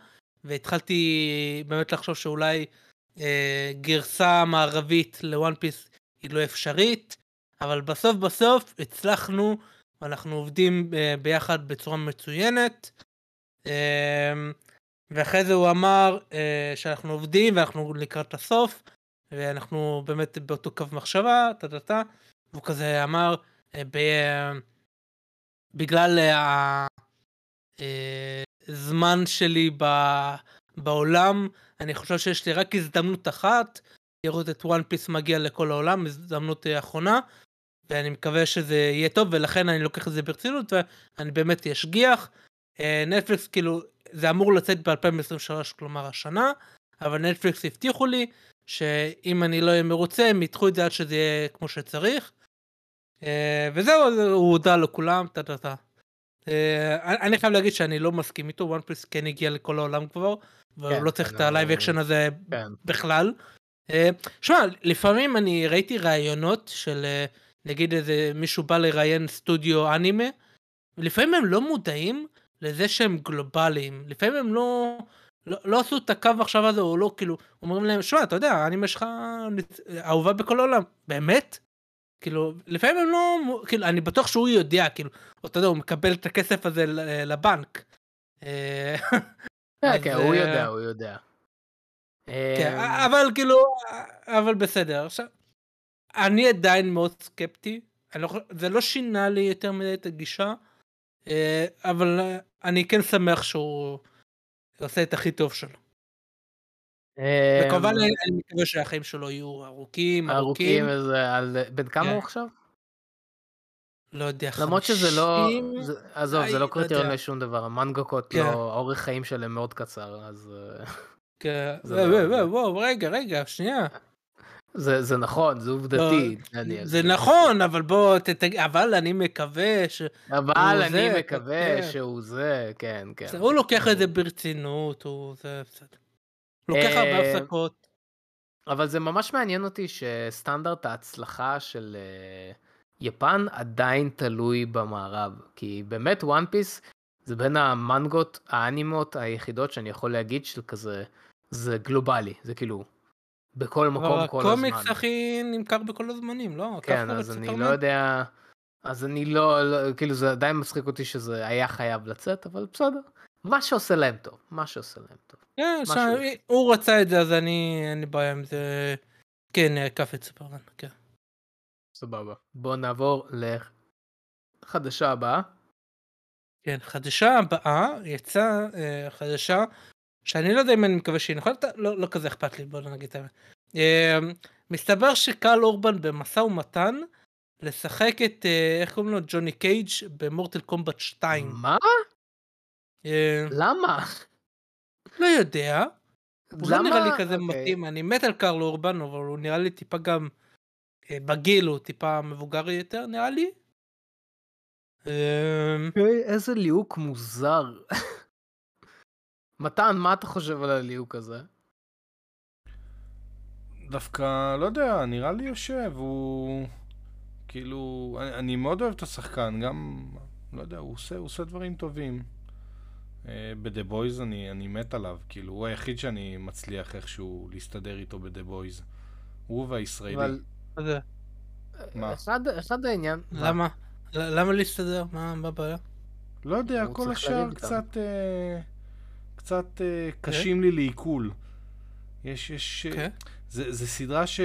B: והתחלתי באמת לחשוב שאולי אה, גרסה מערבית לוואן פיס היא לא אפשרית, אבל בסוף בסוף הצלחנו, ואנחנו עובדים אה, ביחד בצורה מצוינת. אה, ואחרי זה הוא אמר אה, שאנחנו עובדים ואנחנו לקראת הסוף, ואנחנו באמת באותו קו מחשבה, טה טה טה, והוא כזה אמר, אה, ב, בגלל הזמן שלי ב, בעולם, אני חושב שיש לי רק הזדמנות אחת, לראות את One Piece מגיע לכל העולם, הזדמנות אה, אחרונה, ואני מקווה שזה יהיה טוב, ולכן אני לוקח את זה ברצינות, ואני באמת אשגיח. אה, נטפליקס כאילו, זה אמור לצאת ב-2023, כלומר השנה, אבל נטפליקס הבטיחו לי שאם אני לא אהיה מרוצה, הם ידחו את זה עד שזה יהיה כמו שצריך. אה, וזהו, הוא הודה לכולם, טה טה טה. אה, אני חייב להגיד שאני לא מסכים איתו, One Piece כן הגיע לכל העולם כבר, והוא
A: כן,
B: לא צריך
A: כן,
B: את הלייב אקשן הזה
A: כן.
B: בכלל. אה, שמע, לפעמים אני ראיתי ראיונות של אה, נגיד איזה מישהו בא לראיין סטודיו אנימה, ולפעמים הם לא מודעים לזה שהם גלובליים, לפעמים הם לא, לא, לא עשו את הקו עכשיו הזה, או לא כאילו, אומרים להם, שמע, אתה יודע, האנימה שלך אהובה בכל העולם, באמת? כאילו, לפעמים הם לא, כאילו, אני בטוח שהוא יודע, כאילו, או אתה יודע, הוא מקבל את הכסף הזה לבנק. [LAUGHS]
A: כן, כן, הוא יודע, הוא יודע.
B: כן,
A: אה,
B: אבל כאילו, אבל בסדר. עכשיו, אני עדיין מאוד סקפטי. לא, זה לא שינה לי יותר מדי את הגישה, אבל אני כן שמח שהוא עושה את הכי טוב שלו.
A: אה,
B: וכמובן אני מקווה שהחיים שלו יהיו ארוכים,
A: ארוכים,
B: ארוכים.
A: בן כמה
B: כן.
A: הוא עכשיו?
B: לא יודע,
A: למרות שזה לא,
B: 50?
A: זה- עזוב, זה לא
B: לא
A: קריטריון. לשום דבר, המנגקות
B: כן.
A: לא, האורך חיים שלהם מאוד קצר, אז אה,
B: וואו,
A: לא-
B: וואו, וואו, רגע, רגע, שנייה.
A: זה זה נכון, זה עובדתי.
B: לא, זה נכון, אבל בוא, ת- ת- אבל אני מקווה ש...
A: אבל אני
B: זה,
A: מקווה
B: כן.
A: שהוא זה, כן, כן.
B: הוא לוקח את זה ברצינות, הוא זה. לוקח הרבה
A: אה,
B: הפסקות.
A: אבל זה ממש מעניין אותי שסטנדרט ההצלחה של אה, יפן עדיין תלוי במערב. כי באמת וואן פיס זה בין המנגות, האנימות היחידות שאני יכול להגיד של כזה, זה גלובלי, זה כאילו בכל מקום
B: אבל
A: כל הזמן.
B: הקומיקס הכי נמכר בכל הזמנים, לא?
A: כן, אז אני? לא יודע, אז אני לא, לא, כאילו זה עדיין מצחיק אותי שזה היה חייב לצאת, אבל בסדר. מה שעושה להם טוב, מה שעושה להם טוב.
B: כן, הוא רצה את זה, אז אני, אין לי בעיה עם זה. כן, עקף את סופרמן, כן.
A: סבבה. בואו נעבור לחדשה הבאה.
B: כן, חדשה הבאה, יצאה אה, חדשה, שאני לא יודע אם אני מקווה שהיא נכונה, לא, לא כזה אכפת לי, בוא נגיד את האמת. אה, מסתבר שקל אורבן במשא ומתן לשחק את, אה, איך קוראים לו? ג'וני קייג' במורטל קומבט 2.
A: מה?
B: אה,
A: למה?
B: לא יודע, הוא לא נראה לי כזה
A: אוקיי.
B: מתאים, אני מת על קרל אורבן, אבל הוא נראה לי טיפה גם אה, בגיל, הוא טיפה מבוגר יותר נראה לי.
A: אוקיי, איזה ליהוק מוזר. מתן, מה אתה חושב על הליהוק הזה?
C: דווקא, לא יודע, נראה לי יושב, הוא... כאילו, אני, אני מאוד אוהב את השחקן, גם, לא יודע, הוא עושה, הוא עושה דברים טובים. אה, ב"The Boys" אני, אני מת עליו, כאילו, הוא היחיד שאני מצליח איכשהו להסתדר איתו ב"The Boys". הוא והישראלי.
A: אבל
B: מה זה?
C: מה?
A: אחד, אחד העניין...
B: למה? למה להסתדר? מה הבעיה?
C: לא יודע, כל השאר. קצת, אה, קצת אה, קשים לי לעיכול. יש, יש... אה,
B: כן?
C: זה, זה סדרה ש...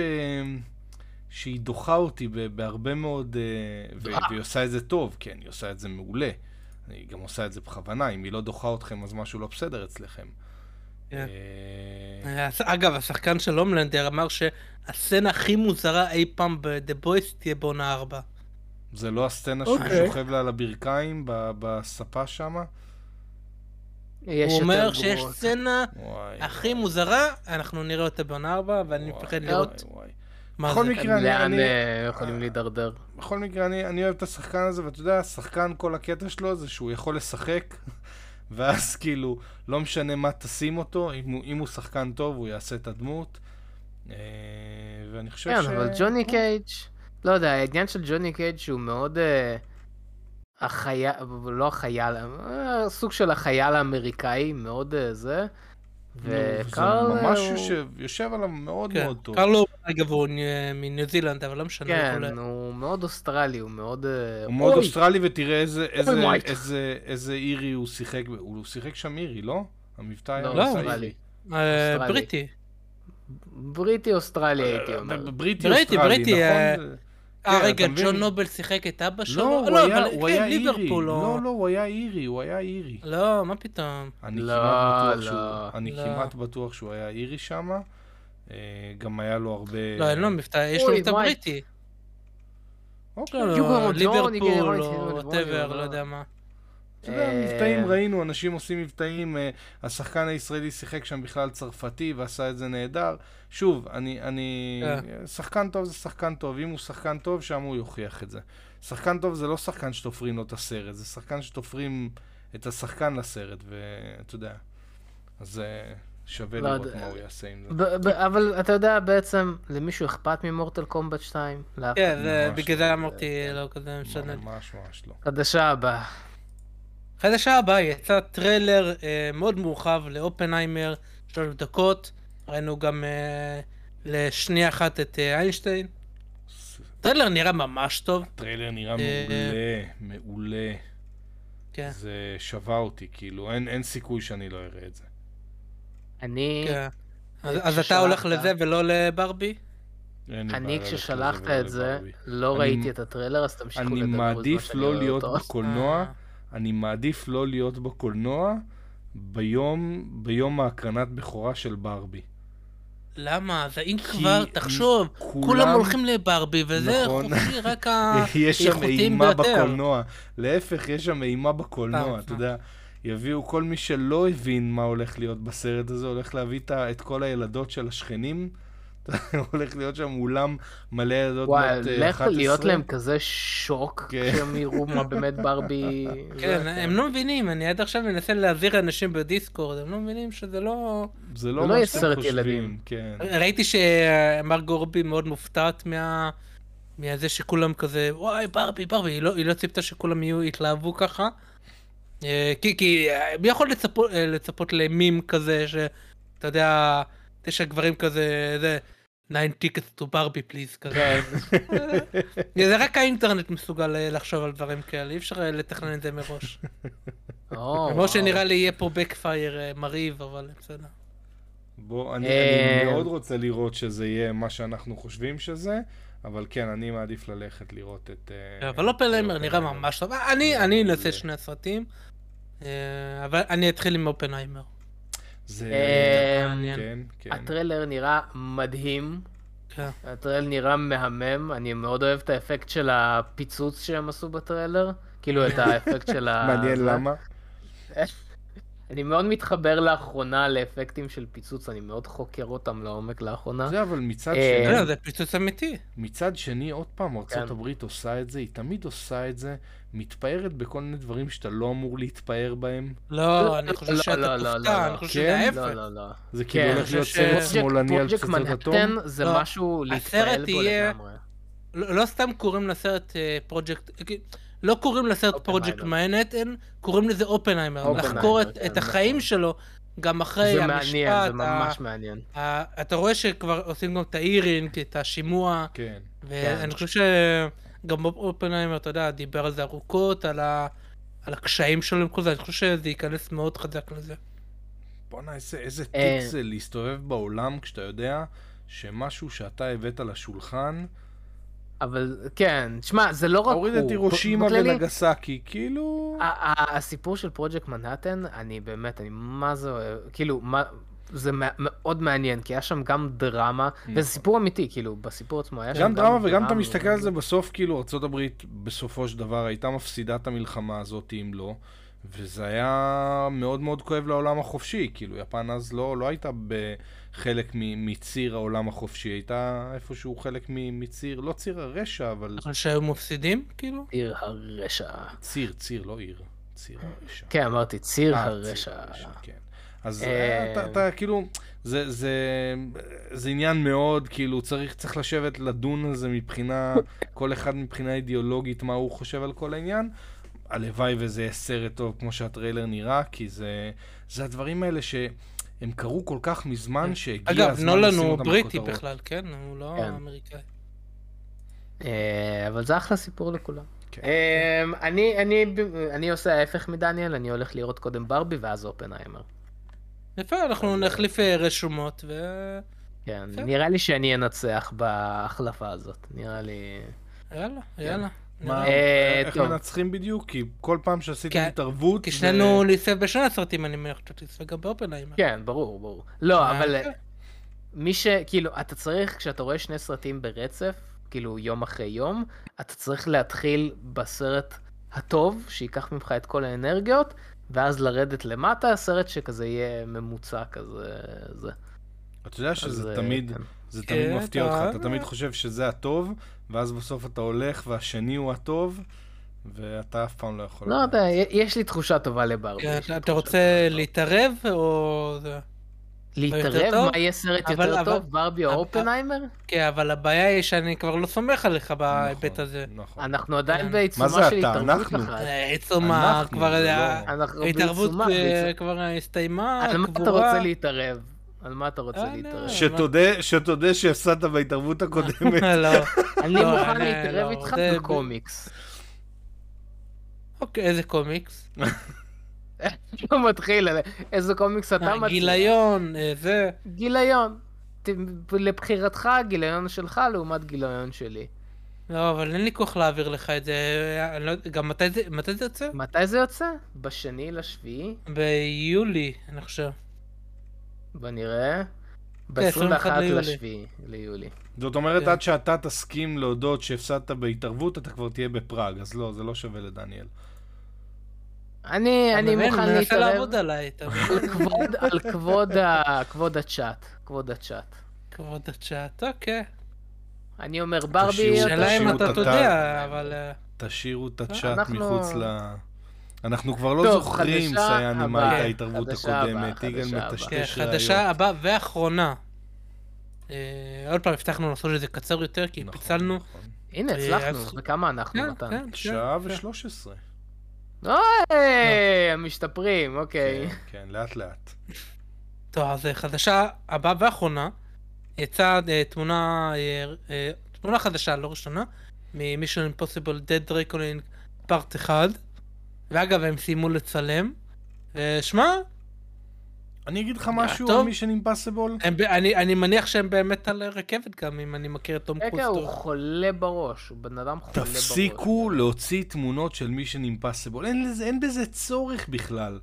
C: שהיא דוחה אותי ב- בהרבה מאוד... ו-
A: אה.
C: והיא עושה את זה טוב, כן, היא עושה את זה מעולה. היא גם עושה את זה בכוונה, אם היא לא דוחה אתכם אז משהו לא בסדר אצלכם.
B: כן. אגב, השחקן של הומלנדר אמר שהסצנה הכי מוזרה אי פעם ב-The Boys תהיה בעונה 4.
C: זה לא הסצנה שהוא
B: אוקיי.
C: שוכב לה על הברכיים ב- בספה שמה?
B: הוא אומר שיש
A: גרועות.
B: סצנה
C: וואי.
B: הכי מוזרה, אנחנו נראה אותה בעונה 4, ואני
C: וואי,
B: מפחד
C: וואי,
B: לראות
C: וואי.
B: מה
C: בכל. מקרה, אני-
A: לאן
C: אני-
A: אה, יכולים להידרדר?
C: בכל מקרה, אני, אני אוהב את השחקן הזה, ואתה יודע, השחקן, כל הקטע שלו זה שהוא יכול לשחק, [LAUGHS] ואז כאילו, לא משנה מה תשים אותו, אם הוא, אם הוא שחקן טוב, הוא יעשה את הדמות. אה, ואני חושב
A: כן,
C: ש...
A: אבל ג'וני קייג', לא יודע, העניין של ג'וני קייג' שהוא מאוד אה, החייל, לא החייל, אה, סוג של החייל האמריקאי, מאוד אה, זה. וקרל...
C: זה ממש
A: אה, הוא-
C: יושב, יושב עליו מאוד
B: כן.
C: מאוד טוב.
B: קרלו, אגב, הוא מניו זילנד, אבל לא משנה.
A: כן,
B: הוא עולה.
A: הוא מאוד אוסטרלי, הוא מאוד...
C: הוא מאוד
A: אוי,
C: אוסטרלי, ותראה איזה, איזה,
A: וייט.
C: איזה, איזה אירי הוא שיחק, הוא שיחק שם אירי, לא? המבטא היה
A: לא, אוסטרלי.
B: בריטי.
A: בריטי אוסטרלי הייתי אומר.
C: בריטי
B: בריטי,
C: אוסטרלי, נכון?
B: אה,
C: כן,
B: רגע? ג'ון נובל שיחק את אבא שלו?
C: לא, הוא היה,
B: אבל
C: הוא
B: כן,
C: היה אירי. לא,
B: לא...
C: לא, הוא היה אירי, הוא היה אירי.
B: לא, מה פתאום?
C: אני
A: לא,
C: כמעט בטוח
A: לא.
C: שהוא, אני
B: לא.
C: כמעט בטוח שהוא היה אירי שם. גם היה לו הרבה...
B: לא, אין לו מבטא, יש לו מבטא. בריטי.
C: אוקיי.
B: לא, לא, ליברפול או whatever,
A: גרמניה,
B: לא יודע מה.
C: אתה יודע,
A: אה,
C: מבטאים ראינו, אנשים עושים מבטאים, אה, השחקן הישראלי שיחק שם בכלל צרפתי ועשה את זה נהדר. שוב, אני, אני...
B: כן.
C: שחקן טוב זה שחקן טוב, אם הוא שחקן טוב, שם הוא יוכיח את זה. שחקן טוב זה לא שחקן שתופרים לו את הסרט, זה שחקן שתופרים את השחקן לסרט, ואתה יודע. אז אה, שווה
A: לא
C: לראות. מה הוא יעשה עם זה.
A: ב- ב- אבל אתה יודע בעצם, למישהו אכפת מ-Mortal Kombat 2? לאף
B: כן, בגלל
C: לא.
B: זה אמרתי, לא כזה משנה.
C: ממש ממש לא.
A: חדשה הבאה.
B: חדשה הבאה יצא טריילר אה, מאוד מורחב לאופנהיימר, שלוש דקות. ראינו גם אה, לשנייה אחת את אה, איינשטיין. טריילר נראה ממש טוב.
C: הטריילר נראה
B: אה,
C: מעולה, מעולה.
B: כן.
C: זה שווה אותי, כאילו, אין, אין סיכוי שאני לא אראה את זה.
A: אני,
B: כן. אז אז אתה הולך לזה ולא לברבי?
A: אני כששלחת את זה. לא
C: אני-
A: ראיתי את הטריילר, אז תמשיכו
C: אני
A: לדבר בזמן
C: מעדיף לא להיות. בקולנוע,
B: אה,
C: אני מעדיף לא להיות בקולנוע ביום, ביום ההקרנת בכורה של ברבי.
B: למה? זה אם כבר, תחשוב,
C: כולם-
B: כולם הולכים לברבי, וזה
C: נכון.
B: חופשי, [LAUGHS] רק
C: יש שם
B: האיכותיים
C: אימה
B: ביותר.
C: בקולנוע. להפך, יש שם אימה בקולנוע, אתה. יודע. יביאו כל מי שלא הבין מה הולך להיות בסרט הזה, הולך להביא את כל הילדות של השכנים. [LAUGHS] הולך להיות שם אולם מלא ילדות
A: וואי,
C: בנות אה,
A: לך
C: 11.
A: להיות להם כזה שוק,
C: כן.
A: כשהם יראו מה באמת ברבי... [LAUGHS]
B: כן,
A: זה,
B: הם לא מבינים, אני עד עכשיו מנסה להזהיר אנשים בדיסקורד, הם לא מבינים שזה לא...
C: זה לא
A: לא
C: מה
A: יהיה
C: שאתם
A: סרט
C: חושבים,
A: ילדים.
C: כן.
B: ראיתי שמרגו רובי מאוד מופתעת מה... מזה שכולם כזה, וואי, ברבי, ברבי, היא לא, היא לא ציפתה שכולם יהיו, יתלהבו ככה. אה, כי, כי אה, מי יכול לצפות, אה, לצפות למים כזה, שאתה יודע, תשע גברים כזה, זה, 9 tickets to ברבי פליז, כזה.
A: כן. [LAUGHS]
B: זה רק האינטרנט מסוגל אה, לחשוב על דברים כאלה, אי אפשר אה, לתכנן את זה מראש. [LAUGHS] למרות שנראה לי יהיה פה בקפייר מרהיב, אבל בסדר.
C: בוא, אני,
A: אה,
C: אני מאוד רוצה לראות שזה יהיה מה שאנחנו חושבים שזה, אבל כן, אני מעדיף ללכת לראות את... אה,
B: אבל לא אופנהיימר
C: את
B: נראה. ממש טוב. אני אני. אנסה שני הסרטים, אה, אבל אני אתחיל עם אופנהיימר.
C: זה...
A: אה,
B: מעניין.
C: כן, כן.
A: הטריילר נראה מדהים.
B: כן.
A: הטריילר נראה מהמם, אני מאוד אוהב את האפקט של הפיצוץ שהם עשו בטריילר. כאילו את [LAUGHS] האפקט של ה...
C: מעניין. למה. [LAUGHS]
A: אני מאוד מתחבר לאחרונה לאפקטים של פיצוץ, אני מאוד חוקר אותם לעומק לאחרונה.
C: זה אבל מצד
A: אה,
C: שני,
B: לא, זה פיצוץ אמיתי.
C: מצד שני, עוד פעם,
A: כן.
C: הברית עושה את זה, היא תמיד עושה את זה, מתפארת בכל מיני דברים שאתה לא אמור להתפאר בהם.
B: לא, אני חושב
A: לא,
B: שאתה
A: לא, לא,
B: תופתע,
A: לא,
B: אני חושב
C: כן?
B: שזה
A: לא,
B: ההפך.
A: לא, לא.
C: זה כאילו
A: כן,
C: הולך
B: אני
C: להיות סרט שמאלני על פצצות אטום.
A: מנהטן זה
B: לא,
A: משהו להתפעל בו לגמרי.
B: לא לא סתם קוראים לסרט פרויקט, לא קוראים לסרט. פרויקט מנהטן, קוראים לזה אופנהיימר.
A: אופנהיימר,
B: לחקור את-
A: כן,
B: את החיים
A: נכון.
B: שלו, גם אחרי
A: זה
B: המשפט.
A: מעניין, זה
B: ה-
A: ממש מעניין.
B: ה- אתה רואה שכבר עושים גם את האירינג, את השימוע,
C: כן.
B: ואני חושב שגם אופנהיימר, אתה יודע, דיבר על זה ארוכות, על ה- על הקשיים שלו עם כל זה, אני חושב שזה ייכנס מאוד חזק לזה.
C: בואנה, איזה, איזה
A: אה.
C: טריק זה להסתובב בעולם כשאתה יודע שמשהו שאתה הבאת לשולחן,
A: אבל כן, שמע, זה לא רק הוא.
C: הוריד את הירושימה ונגסקי, כאילו...
A: הסיפור של פרויקט מנהטן, אני באמת, אני מה זה אוהב, כאילו, מה... זה מא- מאוד מעניין, כי היה שם גם דרמה, וזה סיפור אמיתי, כאילו, בסיפור עצמו היה שם
C: גם דרמה וגם אתה מסתכל על זה בסוף, כאילו ארה"ב בסופו של דבר הייתה מפסידה את המלחמה הזאת אם לא, וזה היה מאוד מאוד כואב לעולם החופשי, כאילו יפן אז לא, לא הייתה בחלק מ- מציר העולם החופשי, הייתה איפשהו חלק מ- מציר, לא ציר הרשע, אבל
B: אבל שהיו מפסידים, כאילו?
A: עיר הרשע.
C: ציר, ציר, לא עיר, ציר הרשע.
A: כן, אמרתי, ציר
C: אה,
A: הרשע.
C: כן. אז
A: אה,
C: אה, אתה, אתה כאילו, זה, זה, זה עניין מאוד, כאילו, צריך, צריך לשבת לדון על זה מבחינה, [LAUGHS] כל אחד מבחינה אידיאולוגית, מה הוא חושב על כל העניין. הלוואי וזה יהיה סרט טוב כמו שהטריילר נראה, כי זה, זה הדברים האלה שהם קרו כל כך מזמן שהגיע
B: אגב,
C: הזמן
B: נולן
C: לשים
B: הוא
C: אותם
B: בריטי
C: בכותרות.
B: בכלל, כן? הוא לא
A: כן.
B: אמריקאי.
A: אה, אבל זה אחלה סיפור לכולם.
C: כן.
A: אה, אני, אני, אני עושה ההפך מדניאל, אני הולך לראות קודם ברבי ואז אופנהיימר.
B: יפה, אנחנו נחליף אה, רשומות, ו...
A: כן. נראה לי שאני אנצח בהחלפה הזאת, נראה לי...
B: יאללה, יאללה.
C: מה,
B: נראה.
A: אה,
C: איך. מנצחים בדיוק? כי כל פעם שעשיתם
B: כן,
C: התערבות...
B: כי שנינו ניסה בשני הסרטים, אני מניח שאתה תצפה גם באופנהיימר.
A: כן, ברור, ברור. לא,
B: אה,
A: אבל
B: כן.
A: מי ש... כאילו, אתה צריך, כשאתה רואה שני סרטים ברצף, כאילו יום אחרי יום, אתה צריך להתחיל בסרט הטוב, שייקח ממך את כל האנרגיות, ואז לרדת למטה, סרט שכזה יהיה ממוצע כזה, זה.
C: אתה יודע שזה
A: אז, אה,
C: תמיד,
A: כן.
C: זה
B: כן,
C: תמיד מפתיע
B: אתה-
C: אותך, אתה תמיד חושב שזה הטוב, ואז בסוף אתה הולך והשני הוא הטוב, ואתה אף פעם לא יכול...
A: לא. יודע, יש לי תחושה טובה לברבי.
B: כן, אתה רוצה. להתערב, או... זה?
A: להתערב? מה יהיה סרט יותר
B: אבל-
A: טוב, ברבי או אופנהיימר?
B: כן, אבל הבעיה היא שאני כבר לא סומך עליך בהיבט
C: נכון,
B: הזה.
C: נכון.
A: אנחנו עדיין
B: כן.
A: בעיצומה
C: מה זה
A: של
C: אתה?
A: התערבות
C: אנחנו.
A: אחת.
B: אה, עצום ה...
C: אנחנו,
B: כבר...
C: זה
B: ה-
C: לא-
A: אנחנו בעיצומה,
B: אה,
A: בעיצומה.
B: כבר הסתיימה,
A: על מה אתה. רוצה להתערב? על מה אתה רוצה
B: אה,
A: להתערב?
B: לא.
C: שתודה, שתודה שהפסדת בהתערבות הקודמת. [LAUGHS]
B: לא.
A: אני
B: לא,
A: מוכן להתערב
B: לא,
A: איתך
B: זה-
A: בקומיקס.
B: אוקיי, איזה קומיקס? [LAUGHS]
A: לא מתחיל, איזה קומיקס אתה
B: אה,
A: מציע?
B: גיליון, אה, זה.
A: גיליון. לבחירתך, גיליון שלך לעומת גיליון שלי.
B: לא, אבל אין לי כוח להעביר לך את זה. אני לא יודע, גם מתי זה מתי זה יוצא?
A: מתי זה יוצא? בשני לשביעי?
B: ביולי, אני חושב.
A: בוא נראה.
B: כן, 21
A: ב-21
B: ליולי.
C: זאת אומרת,
B: כן.
C: עד שאתה תסכים להודות שהפסדת בהתערבות, אתה כבר תהיה בפראג, אז לא, זה לא שווה לדניאל.
A: אני
B: אתה
A: אני? מוכן
B: מנסה
A: להתערב
B: לעבוד עליי, אתה מבין?
A: על כבוד- ה- הצ'אט. כבוד הצ'אט.
B: כבוד הצ'אט, אוקיי.
A: אני אומר ברבי,
C: תשאירו-
A: אתה
B: שאלה אם אתה
C: את
B: תודה,
C: הטאג.
B: אבל... אה,
C: תשאירו את הצ'אט
A: אנחנו-
C: מחוץ ל... אנחנו כבר לא
A: טוב,
C: זוכרים, סייני, מה. הייתה ההתערבות
A: חדשה
C: הקודמת. יגאל. מטשטש
B: כן,
C: ראיות.
B: חדשה הבאה ואחרונה. אה, עוד פעם הבטחנו לעשות את זה קצר יותר, כי
C: נכון,
B: פיצלנו.
C: נכון.
A: הנה,
B: אה,
A: הצלחנו. וכמה אנחנו,
B: כן,
A: מתן?
B: כן, כן.
C: שעה ושלוש עשרה.
A: אוי, הם משתפרים, אוקיי.
C: כן, כן, לאט לאט.
B: טוב, אז אה, חדשה הבאה ואחרונה. יצאה אה, תמונה, תמונה חדשה, לא ראשונה, מ-Mission Impossible Dead Reckoning פארט 1. ואגב, הם סיימו לצלם. ושמע,
C: אני אגיד לך משהו. על מישן אימפסיבול?
B: אני, אני מניח שהם באמת על רכבת גם, אם אני מכיר את תום
A: כן,
B: קרוז
A: כן, הוא. חולה בראש, הוא בן אדם חולה בראש.
C: תפסיקו להוציא תמונות של מישן אימפסיבול. אין, בזה צורך בכלל.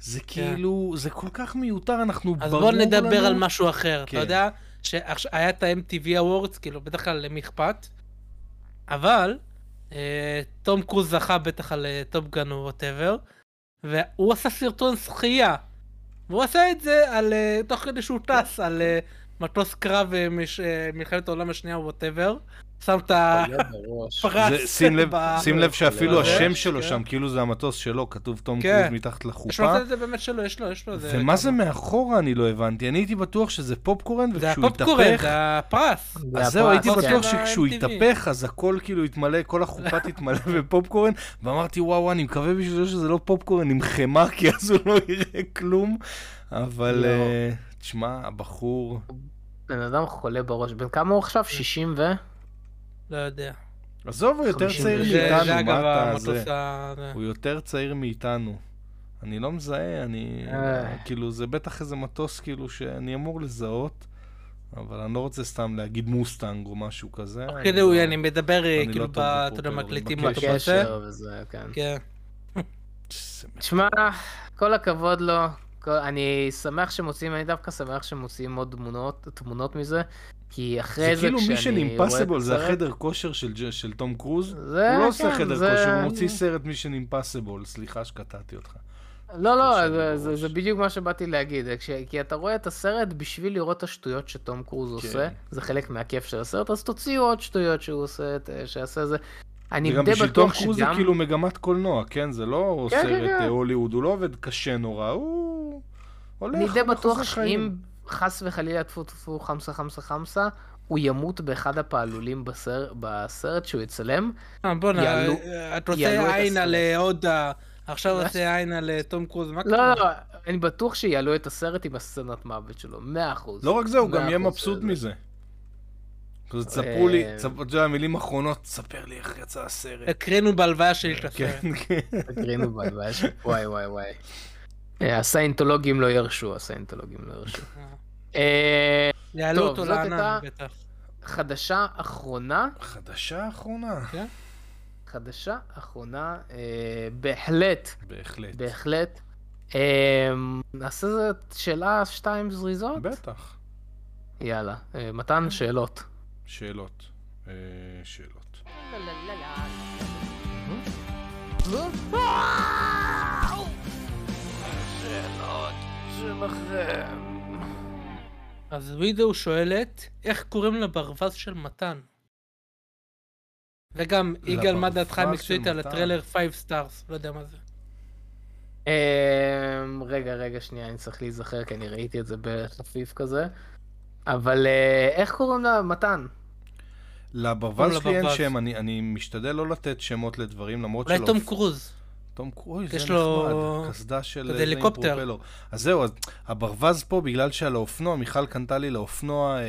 C: זה כאילו, זה כל כך מיותר, אנחנו
B: אז
C: ברור
B: בוא נדבר
C: לנו...
B: על משהו אחר.
C: כן.
B: אתה יודע שהיה את ה-MTV Awards, כאילו, בדרך כלל למי אכפת, אבל תום קרוז זכה בטח על Top Gun או whatever, והוא עשה סרטון שחייה. והוא עשה את זה על, אה, תוך כדי שהוא טס על אה, מטוס קרב אה, אה, מלחמת העולם השנייה או whatever. שם את הפרס.
C: זה- שים לב-
B: ב-
C: שים לב שאפילו השם שלו
B: כן.
C: שם, כאילו זה המטוס שלו, כתוב תום
B: כן.
C: קרוז מתחת
B: יש לו
C: לחופה.
B: את זה באמת שלו, יש לו, יש לו.
C: ומה זה מאחורה אני לא הבנתי, אני הייתי בטוח שזה פופקורן, וכשהוא
B: הפופקורן,
C: התהפך,
B: זה הפרס.
A: זה
C: אז זהו,
A: הפרס,
C: הייתי
A: כן.
C: בטוח
B: של
C: שכשהוא
B: ה-MTV.
C: יתהפך, אז הכל כאילו יתמלא, כל החופה [LAUGHS] תתמלא בפופקורן, ואמרתי, וואו, וואו, אני מקווה בשביל זה שזה לא פופקורן עם חמאה, כי אז הוא לא יראה כלום. אבל,
A: לא.
C: אה, תשמע, הבחור,
A: בן אדם חולה בראש. בן כמה הוא עכשיו? 60 ו?
B: לא יודע.
C: עזוב, הוא יותר צעיר מאיתנו, מה אתה, זה. הוא יותר צעיר מאיתנו. אני לא מזהה, אני,
A: אה.
C: כאילו, זה בטח איזה מטוס, כאילו, שאני אמור לזהות. אבל אני לא רוצה סתם להגיד מוסטנג או משהו כזה.
B: תוך
C: אני
B: מדבר, כאילו,
C: לא
B: ב- אתה יודע, מקליטים. אותו בזה.
A: בקשר כן.
B: כן. [LAUGHS]
A: תשמע, כל הכבוד לו. אני שמח שמוציאים, אני דווקא שמח שמוציאים עוד תמונות, תמונות מזה, כי אחרי
C: זה
A: זה,
C: כאילו
A: כשאני
C: מישן
A: רואה את
C: אימפסיבול, זה החדר כושר של של תום קרוז.
A: זה,
C: הוא לא עושה
A: כן,
C: חדר
A: זה-
C: כושר, הוא מוציא סרט מישן אימפסיבול. סליחה שקטעתי אותך.
A: לא, לא, זה, זה. זה בדיוק מה שבאתי להגיד. כש, כי אתה רואה את הסרט בשביל לראות את השטויות שתום קרוז עושה, זה חלק מהכיף של הסרט, אז תוציאו עוד שטויות שהוא עושה, שיעשה זה. אני
C: וגם
A: די
C: בשביל תום
A: בטוח
C: קרוז זה
A: שגם...
C: כאילו מגמת קולנוע, כן? זה לא
A: כן,
C: סרט
A: כן, כן.
C: אה, הוליווד, הוא לא עובד קשה נורא, הוא הולך,
A: אני די בטוח. שאם חס וחלילה טפו טפו חמסה חמסה חמסה, הוא ימות באחד הפעלולים בסרט, בסרט שהוא יצלם.
B: אה, בואנה, אה,
A: את
B: עין על עוד... עכשיו עושה עין על תום קרוז, מה
A: לא,
B: קרה?
A: לא, לא, אני בטוח שיעלו את הסרט עם הסצנת מוות שלו, מאה אחוז.
C: לא רק זה, הוא גם יהיה מבסוט. מזה. תספרו לי,
A: אה,
C: אתה יודע, מילים אחרונות, תספר לי איך יצא הסרט.
B: הקראנו בהלוויה שלי את הסרט. [LAUGHS]
C: כן, כן.
A: תקרינו בהלוויה של... [LAUGHS] וואי וואי וואי. אה, הסיינטולוגים לא ירשו, הסיינטולוגים לא ירשו. אה,
B: יעלו אותו לענן, בטח.
A: חדשה אחרונה,
C: חדשה אחרונה.
A: חדשה אחרונה, בהחלט,
C: בהחלט.
A: בהחלט. נעשה שאלה שתיים זריזות?
C: בטח.
A: יאללה, מתן שאלות.
C: שאלות. אה, שאלות.
B: אז וידאו שואלת, איך קוראים לברווז של מתן? וגם, יגאל, מה דעתך המקצועית על. הטריילר 5 stars? לא יודע מה זה.
A: אמ, רגע, רגע, שנייה, אני צריך להיזכר, כי אני ראיתי את זה בחפיף כזה. אבל אה, איך קוראים לה? מתן.
C: לברווז שלי אין. שם, אני אני משתדל לא לתת שמות לדברים, למרות
B: אולי
C: שלא...
B: תום קרוז.
C: תום קרוז, זה
B: לו
C: נחמד, קסדה של עם
B: הליקופטר.
C: אז זהו, אז הברווז פה, בגלל שעל האופנוע, מיכל קנתה לי לאופנוע אה,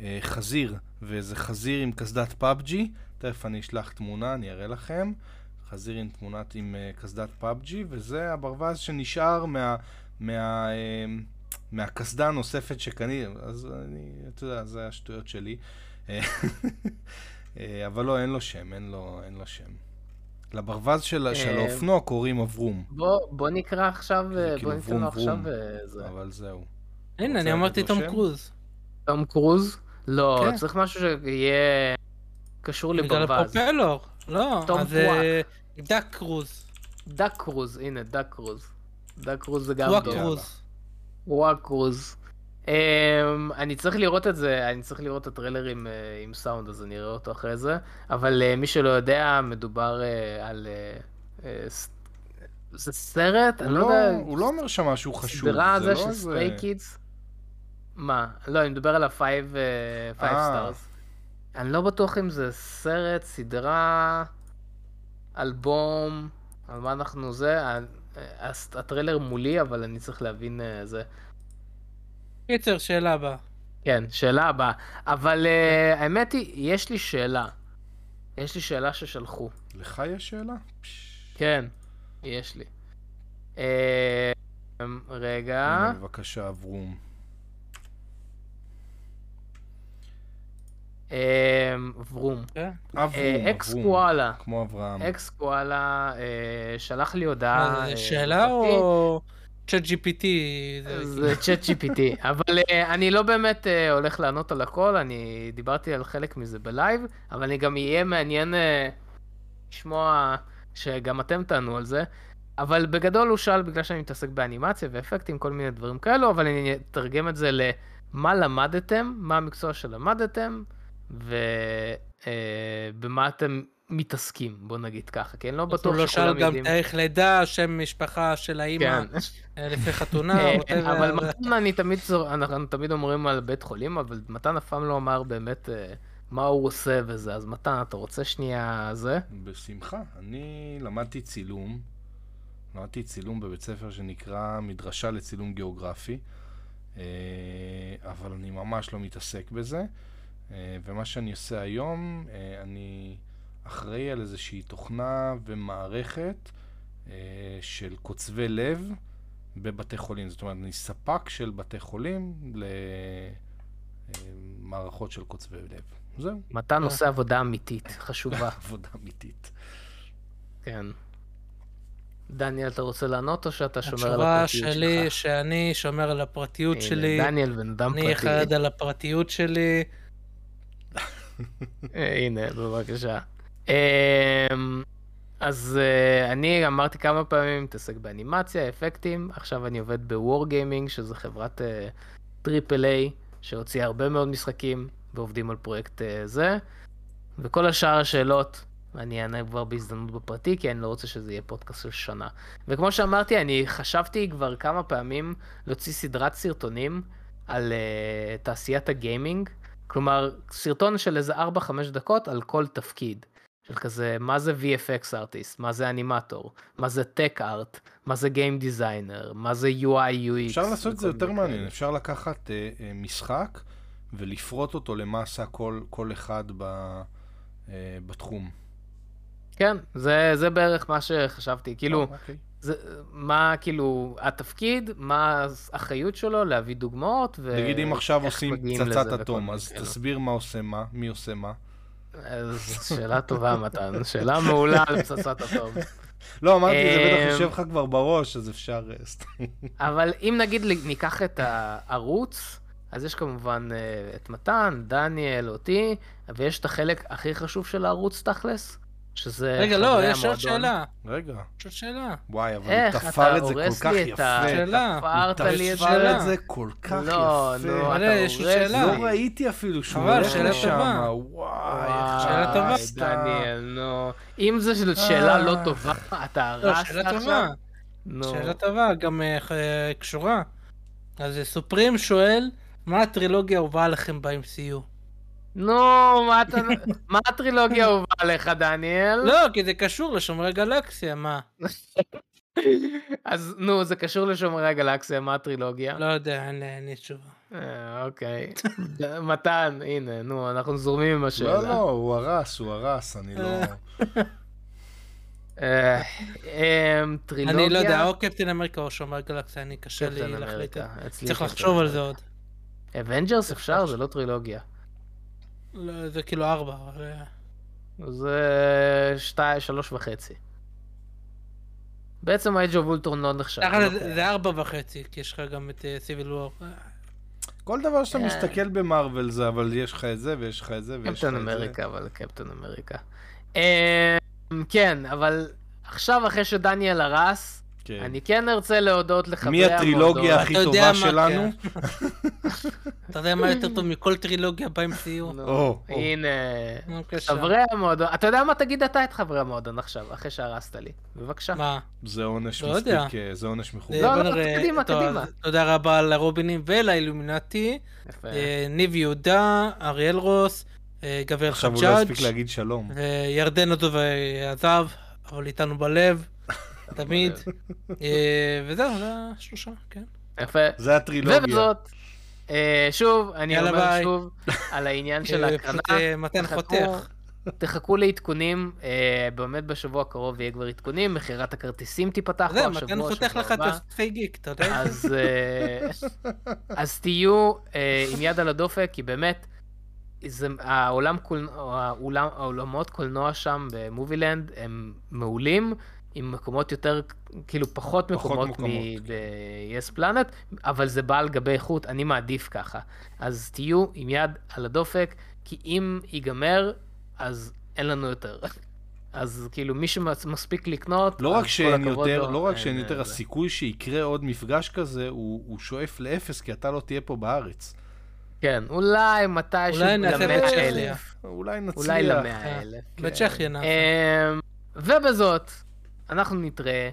C: אה, חזיר, וזה חזיר עם קסדת PUBG, תכף אני אשלח תמונה, אני אראה לכם. חזיר עם תמונת עם אה, קסדת PUBG, וזה הברווז שנשאר מה... מה אה, מהקסדה הנוספת שקניתי, אז אני, אתה יודע, זה השטויות שלי. אה, אה, אבל לא, אין לו שם, אין לו, אין לו שם. לברווז של, של
A: אה,
C: האופנוע קוראים אברום,
A: בוא, בוא נקרא עכשיו,
C: כאילו
A: בוא ניתן
C: אברום
A: לו עכשיו זה.
C: אבל זהו.
B: הנה,
C: רוצה
B: אני אמרתי תום? קרוז.
A: תום קרוז? לא,
C: כן.
A: צריך משהו שיהיה קשור
B: בגלל
A: לברווז.
B: הפרופלור. לא,
A: תום
B: אז דק קרוז.
A: דק קרוז, הנה, דק קרוז. דק קרוז זה גם טוב.
B: קרוז.
A: וואק קרוז. Um, אני צריך לראות את זה, אני צריך לראות את הטריילר עם, uh, עם סאונד, אז אני אראה אותו אחרי זה. אבל uh, מי שלא יודע, מדובר uh, על... Uh, uh. זה סרט? אני לא
C: לא,
A: יודע.
C: הוא לא אומר שם משהו חשוב.
A: סדרה
C: זה
A: זה
C: לא
A: של
C: איזה-
A: סטריי קידס? מה? לא, אני מדבר על ה-5
C: אה.
A: Stars. אני לא בטוח אם זה סרט, סדרה, אלבום, על מה אנחנו זה. ה- הס- הטריילר מולי, אבל אני צריך להבין uh, זה.
B: קיצר, שאלה הבאה.
A: כן, שאלה הבאה. אבל uh, האמת היא, יש לי שאלה. יש לי שאלה ששלחו.
C: לך יש שאלה?
A: כן, יש לי. אה, רגע.
C: הנה, בבקשה, אברום.
A: אה, ורום.
B: כן?
C: אברום,
A: אה, אקס
C: אברום.
A: קואלה.
C: כמו אברהם.
A: אקס קואלה אה, שלח לי הודעה. אה,
B: שאלה. או ChatGPT?
A: זה ChatGPT, [LAUGHS] אבל אה, אני לא באמת אה, הולך לענות על הכל, אני דיברתי על חלק מזה בלייב, אבל אני גם יהיה מעניין אה, לשמוע שגם אתם תענו על זה. אבל בגדול הוא שאל בגלל שאני מתעסק באנימציה ואפקטים, כל מיני דברים כאלו, אבל אני אתרגם את זה למה למדתם, מה המקצוע שלמדתם, ובמה אתם מתעסקים, בוא נגיד ככה, כי אני לא בטוח
B: הוא לא שאל
A: שכולם
B: גם
A: יודעים.
B: תאריך לידה, שם משפחה של האימא,
A: כן.
B: אה, לפי חתונה,
A: אה. אבל מתן, אני תמיד, אנחנו תמיד אומרים על בית חולים, אבל מתן אף פעם לא אמר באמת אה, מה הוא עושה וזה, אז מתן, אתה רוצה שנייה זה?
C: בשמחה. אני למדתי צילום. למדתי צילום בבית ספר שנקרא מדרשה לצילום גיאוגרפי, אבל אני ממש לא מתעסק בזה. אה, ומה שאני עושה היום, אה, אני אחראי על איזושהי תוכנה ומערכת אה, של קוצבי לב בבתי חולים. זאת אומרת, אני ספק של בתי חולים למערכות של קוצבי לב. זהו,
A: מתן עושה עבודה אמיתית, חשובה, [LAUGHS]
C: עבודה אמיתית.
A: כן. דניאל, אתה רוצה לענות או שאתה שומר על
B: התשובה
A: הפרטיות
B: שלי,
A: שלך?
B: שאני שומר על הפרטיות שלי,
A: דניאל בן אדם
B: אני
A: פרטי.
B: חרד על הפרטיות שלי.
A: אה, הנה, בבקשה. אמ, אז אה, אני אמרתי כמה פעמים, מתעסק באנימציה, אפקטים, עכשיו אני עובד בוור גיימינג, שזה חברת triple A, שהוציאה הרבה מאוד משחקים, ועובדים על פרויקט אה, זה. וכל השאר השאלות, אני אענה כבר בהזדמנות בפרטי, כי אני לא רוצה שזה יהיה פודקאסט של שנה. וכמו שאמרתי, אני חשבתי כבר כמה פעמים להוציא סדרת סרטונים על uh, תעשיית הגיימינג. כלומר, סרטון של איזה 4-5 דקות על כל תפקיד. של כזה, מה זה VFX artist, מה זה אנימטור, מה זה tech art, מה זה גיים דיזיינר, מה זה UI UX.
C: אפשר לעשות את זה יותר מעניין. אפשר לקחת אה, אה, משחק ולפרוט אותו למה עשה כל, כל אחד ב, אה, בתחום.
A: כן, זה, זה בערך מה שחשבתי. כאילו,
C: אה, אוקיי.
A: זה, מה כאילו התפקיד, מה האחריות שלו להביא דוגמאות, ו...
C: נגיד אם עכשיו עושים פצצת אטום, אז
A: כאלו.
C: תסביר מה עושה מה, מי עושה מה.
A: אז שאלה טובה, מתן. שאלה מעולה על פצצת אטום. [LAUGHS]
C: לא, אמרתי, זה
A: אמ,
C: בטח יושב לך כבר בראש, אז אפשר... אה. [LAUGHS]
A: אבל אם נגיד ניקח את הערוץ, אז יש כמובן אה, את מתן, דניאל, אותי, ויש את החלק הכי חשוב של הערוץ תכלס, שזה
B: רגע, לא, יש עוד.
C: אה,
B: שאלה.
C: רגע,
B: יש עוד שאלה.
C: וואי, אבל הוא
A: איך,
C: תפר
A: אתה
C: את זה כל
A: הורס
C: כך
A: לי את ה...
C: יפה.
B: שאלה.
A: תפרת לי את זה.
C: תפר את זה כל כך
A: לא,
C: יפה.
A: אתה
B: אבל יש לי
A: הורס
B: שאלה.
A: לי.
C: לא ראיתי אפילו שהוא
B: אבל,
C: הולך
B: שאלה
C: לשם.
B: טובה.
C: וואי,
A: וואי,
C: איך
B: שאלה טובה.
A: דניאל, נו. אם זו של- שאלה לא
C: אה.
A: טובה, אתה
B: לא,
A: הרסת
B: שאלה
A: עכשיו?
B: טובה.
A: נו.
B: שאלה טובה, גם אה, אה, קשורה. אז אה, סופרים שואל, מה הטרילוגיה האהובה עליכם ב-MCU?
A: נו, מה אתה... מה הטרילוגיה האהובה עליך, דניאל?
B: לא, כי זה קשור לשומרי גלקסיה, מה?
A: אז נו, זה קשור לשומרי הגלקסיה, מה הטרילוגיה?
B: לא יודע, אין לי- תשובה.
A: אה, אוקיי. [LAUGHS] מתן, הנה, נו, אנחנו זורמים עם השאלה.
C: לא, לא, הוא הרס, הוא הרס, אני לא...
A: אה, אמ, טרילוגיה?
B: אני לא יודע, או קפטן אמריקה או שומר גלקסיה, אני קשה לי להחליט. צריך לחשוב על. זה עוד.
A: Avengers אפשר, זה לא טרילוגיה.
B: לא, זה כאילו ארבע. אה,
A: זה שתיים, שלוש וחצי. בעצם ה Age of Ultron לא נחשב. לא
B: זה ארבע וחצי, כי יש לך גם את סיביל וור.
C: כל דבר שאתה
A: אה.
C: מסתכל במרוויל זה, אבל יש לך את זה, ויש לך את זה, ויש לך את
A: קפטן
C: זה.
A: אמריקה, אבל קפטן אמריקה. אמ, כן, אבל עכשיו אחרי שדניאל הרס,
C: כן.
A: אני כן ארצה להודות לחברי
C: מי הטרילוגיה
A: המועדון.
C: הכי טובה שלנו?
B: אתה יודע מה יותר טוב מכל טרילוגיה ב-MCU?
A: הנה. חברי המועדון. אתה יודע מה? תגיד אתה את חברי המועדון עכשיו, אחרי שהרסת לי. בבקשה.
B: מה?
C: זה עונש
B: לא.
C: מספיק, אה, זה עונש.
A: לא,
B: בוא
A: לא,
B: נראה.
A: קדימה, קדימה.
B: תודה רבה לרובינים ולאילומינטי. אה, ניב יהודה, אריאל רוס, אה, גבריאל
C: עכשיו הוא לא
B: חג'אג',
C: הספיק להגיד שלום.
B: וירדן עוד עזב, אבל איתנו בלב, תמיד. אה, וזהו, זה השלושה, כן.
A: יפה.
C: זה הטרילוגיה.
A: ובזאת, אה, שוב, אני אומר. שוב על העניין של
B: אה,
A: ההקרנה.
B: פשוט, מתן חותך.
A: תחכו לעדכונים, באמת בשבוע הקרוב יהיה כבר עדכונים, מכירת הכרטיסים תיפתח כבר
B: מתן
A: השבוע,
B: חותך
A: שבוע
B: לך את
A: הבא.
B: הספי גיק, אתה יודע?
A: אז, אז תהיו עם יד על הדופק, כי באמת, זה, העולם קולנוע, העולם, העולמות קולנוע שם במובילנד הם מעולים, עם מקומות יותר, כאילו פחות
C: פחות
A: מקומות. מ-yes planet, אבל זה בא על גבי איכות, אני מעדיף ככה. אז תהיו עם יד על הדופק, כי אם ייגמר, אז אין לנו יותר. אז כאילו מי שמספיק לקנות,
C: לא רק שאין יותר,
A: לו,
C: לא רק
A: אין,
C: שאין יותר,
A: זה.
C: הסיכוי שיקרה עוד מפגש כזה הוא הוא שואף לאפס, כי אתה לא תהיה פה בארץ.
A: כן, אולי מתישהו
B: אולי נעשה
A: למאה. אלף.
C: אולי נצליח.
A: אולי למאה אלף.
B: בצ'כיה נעשה.
A: אמ, ובזאת, אנחנו נתראה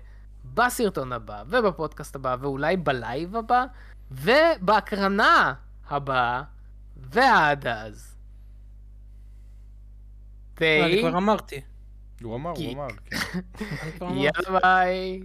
A: בסרטון הבא, ובפודקאסט הבא, ואולי בלייב הבא, ובהקרנה הבאה, ועד אז.
B: לא, אני כבר אמרתי.
C: הוא אמר, הוא. אמר. כן. [LAUGHS]
A: יאללה ביי.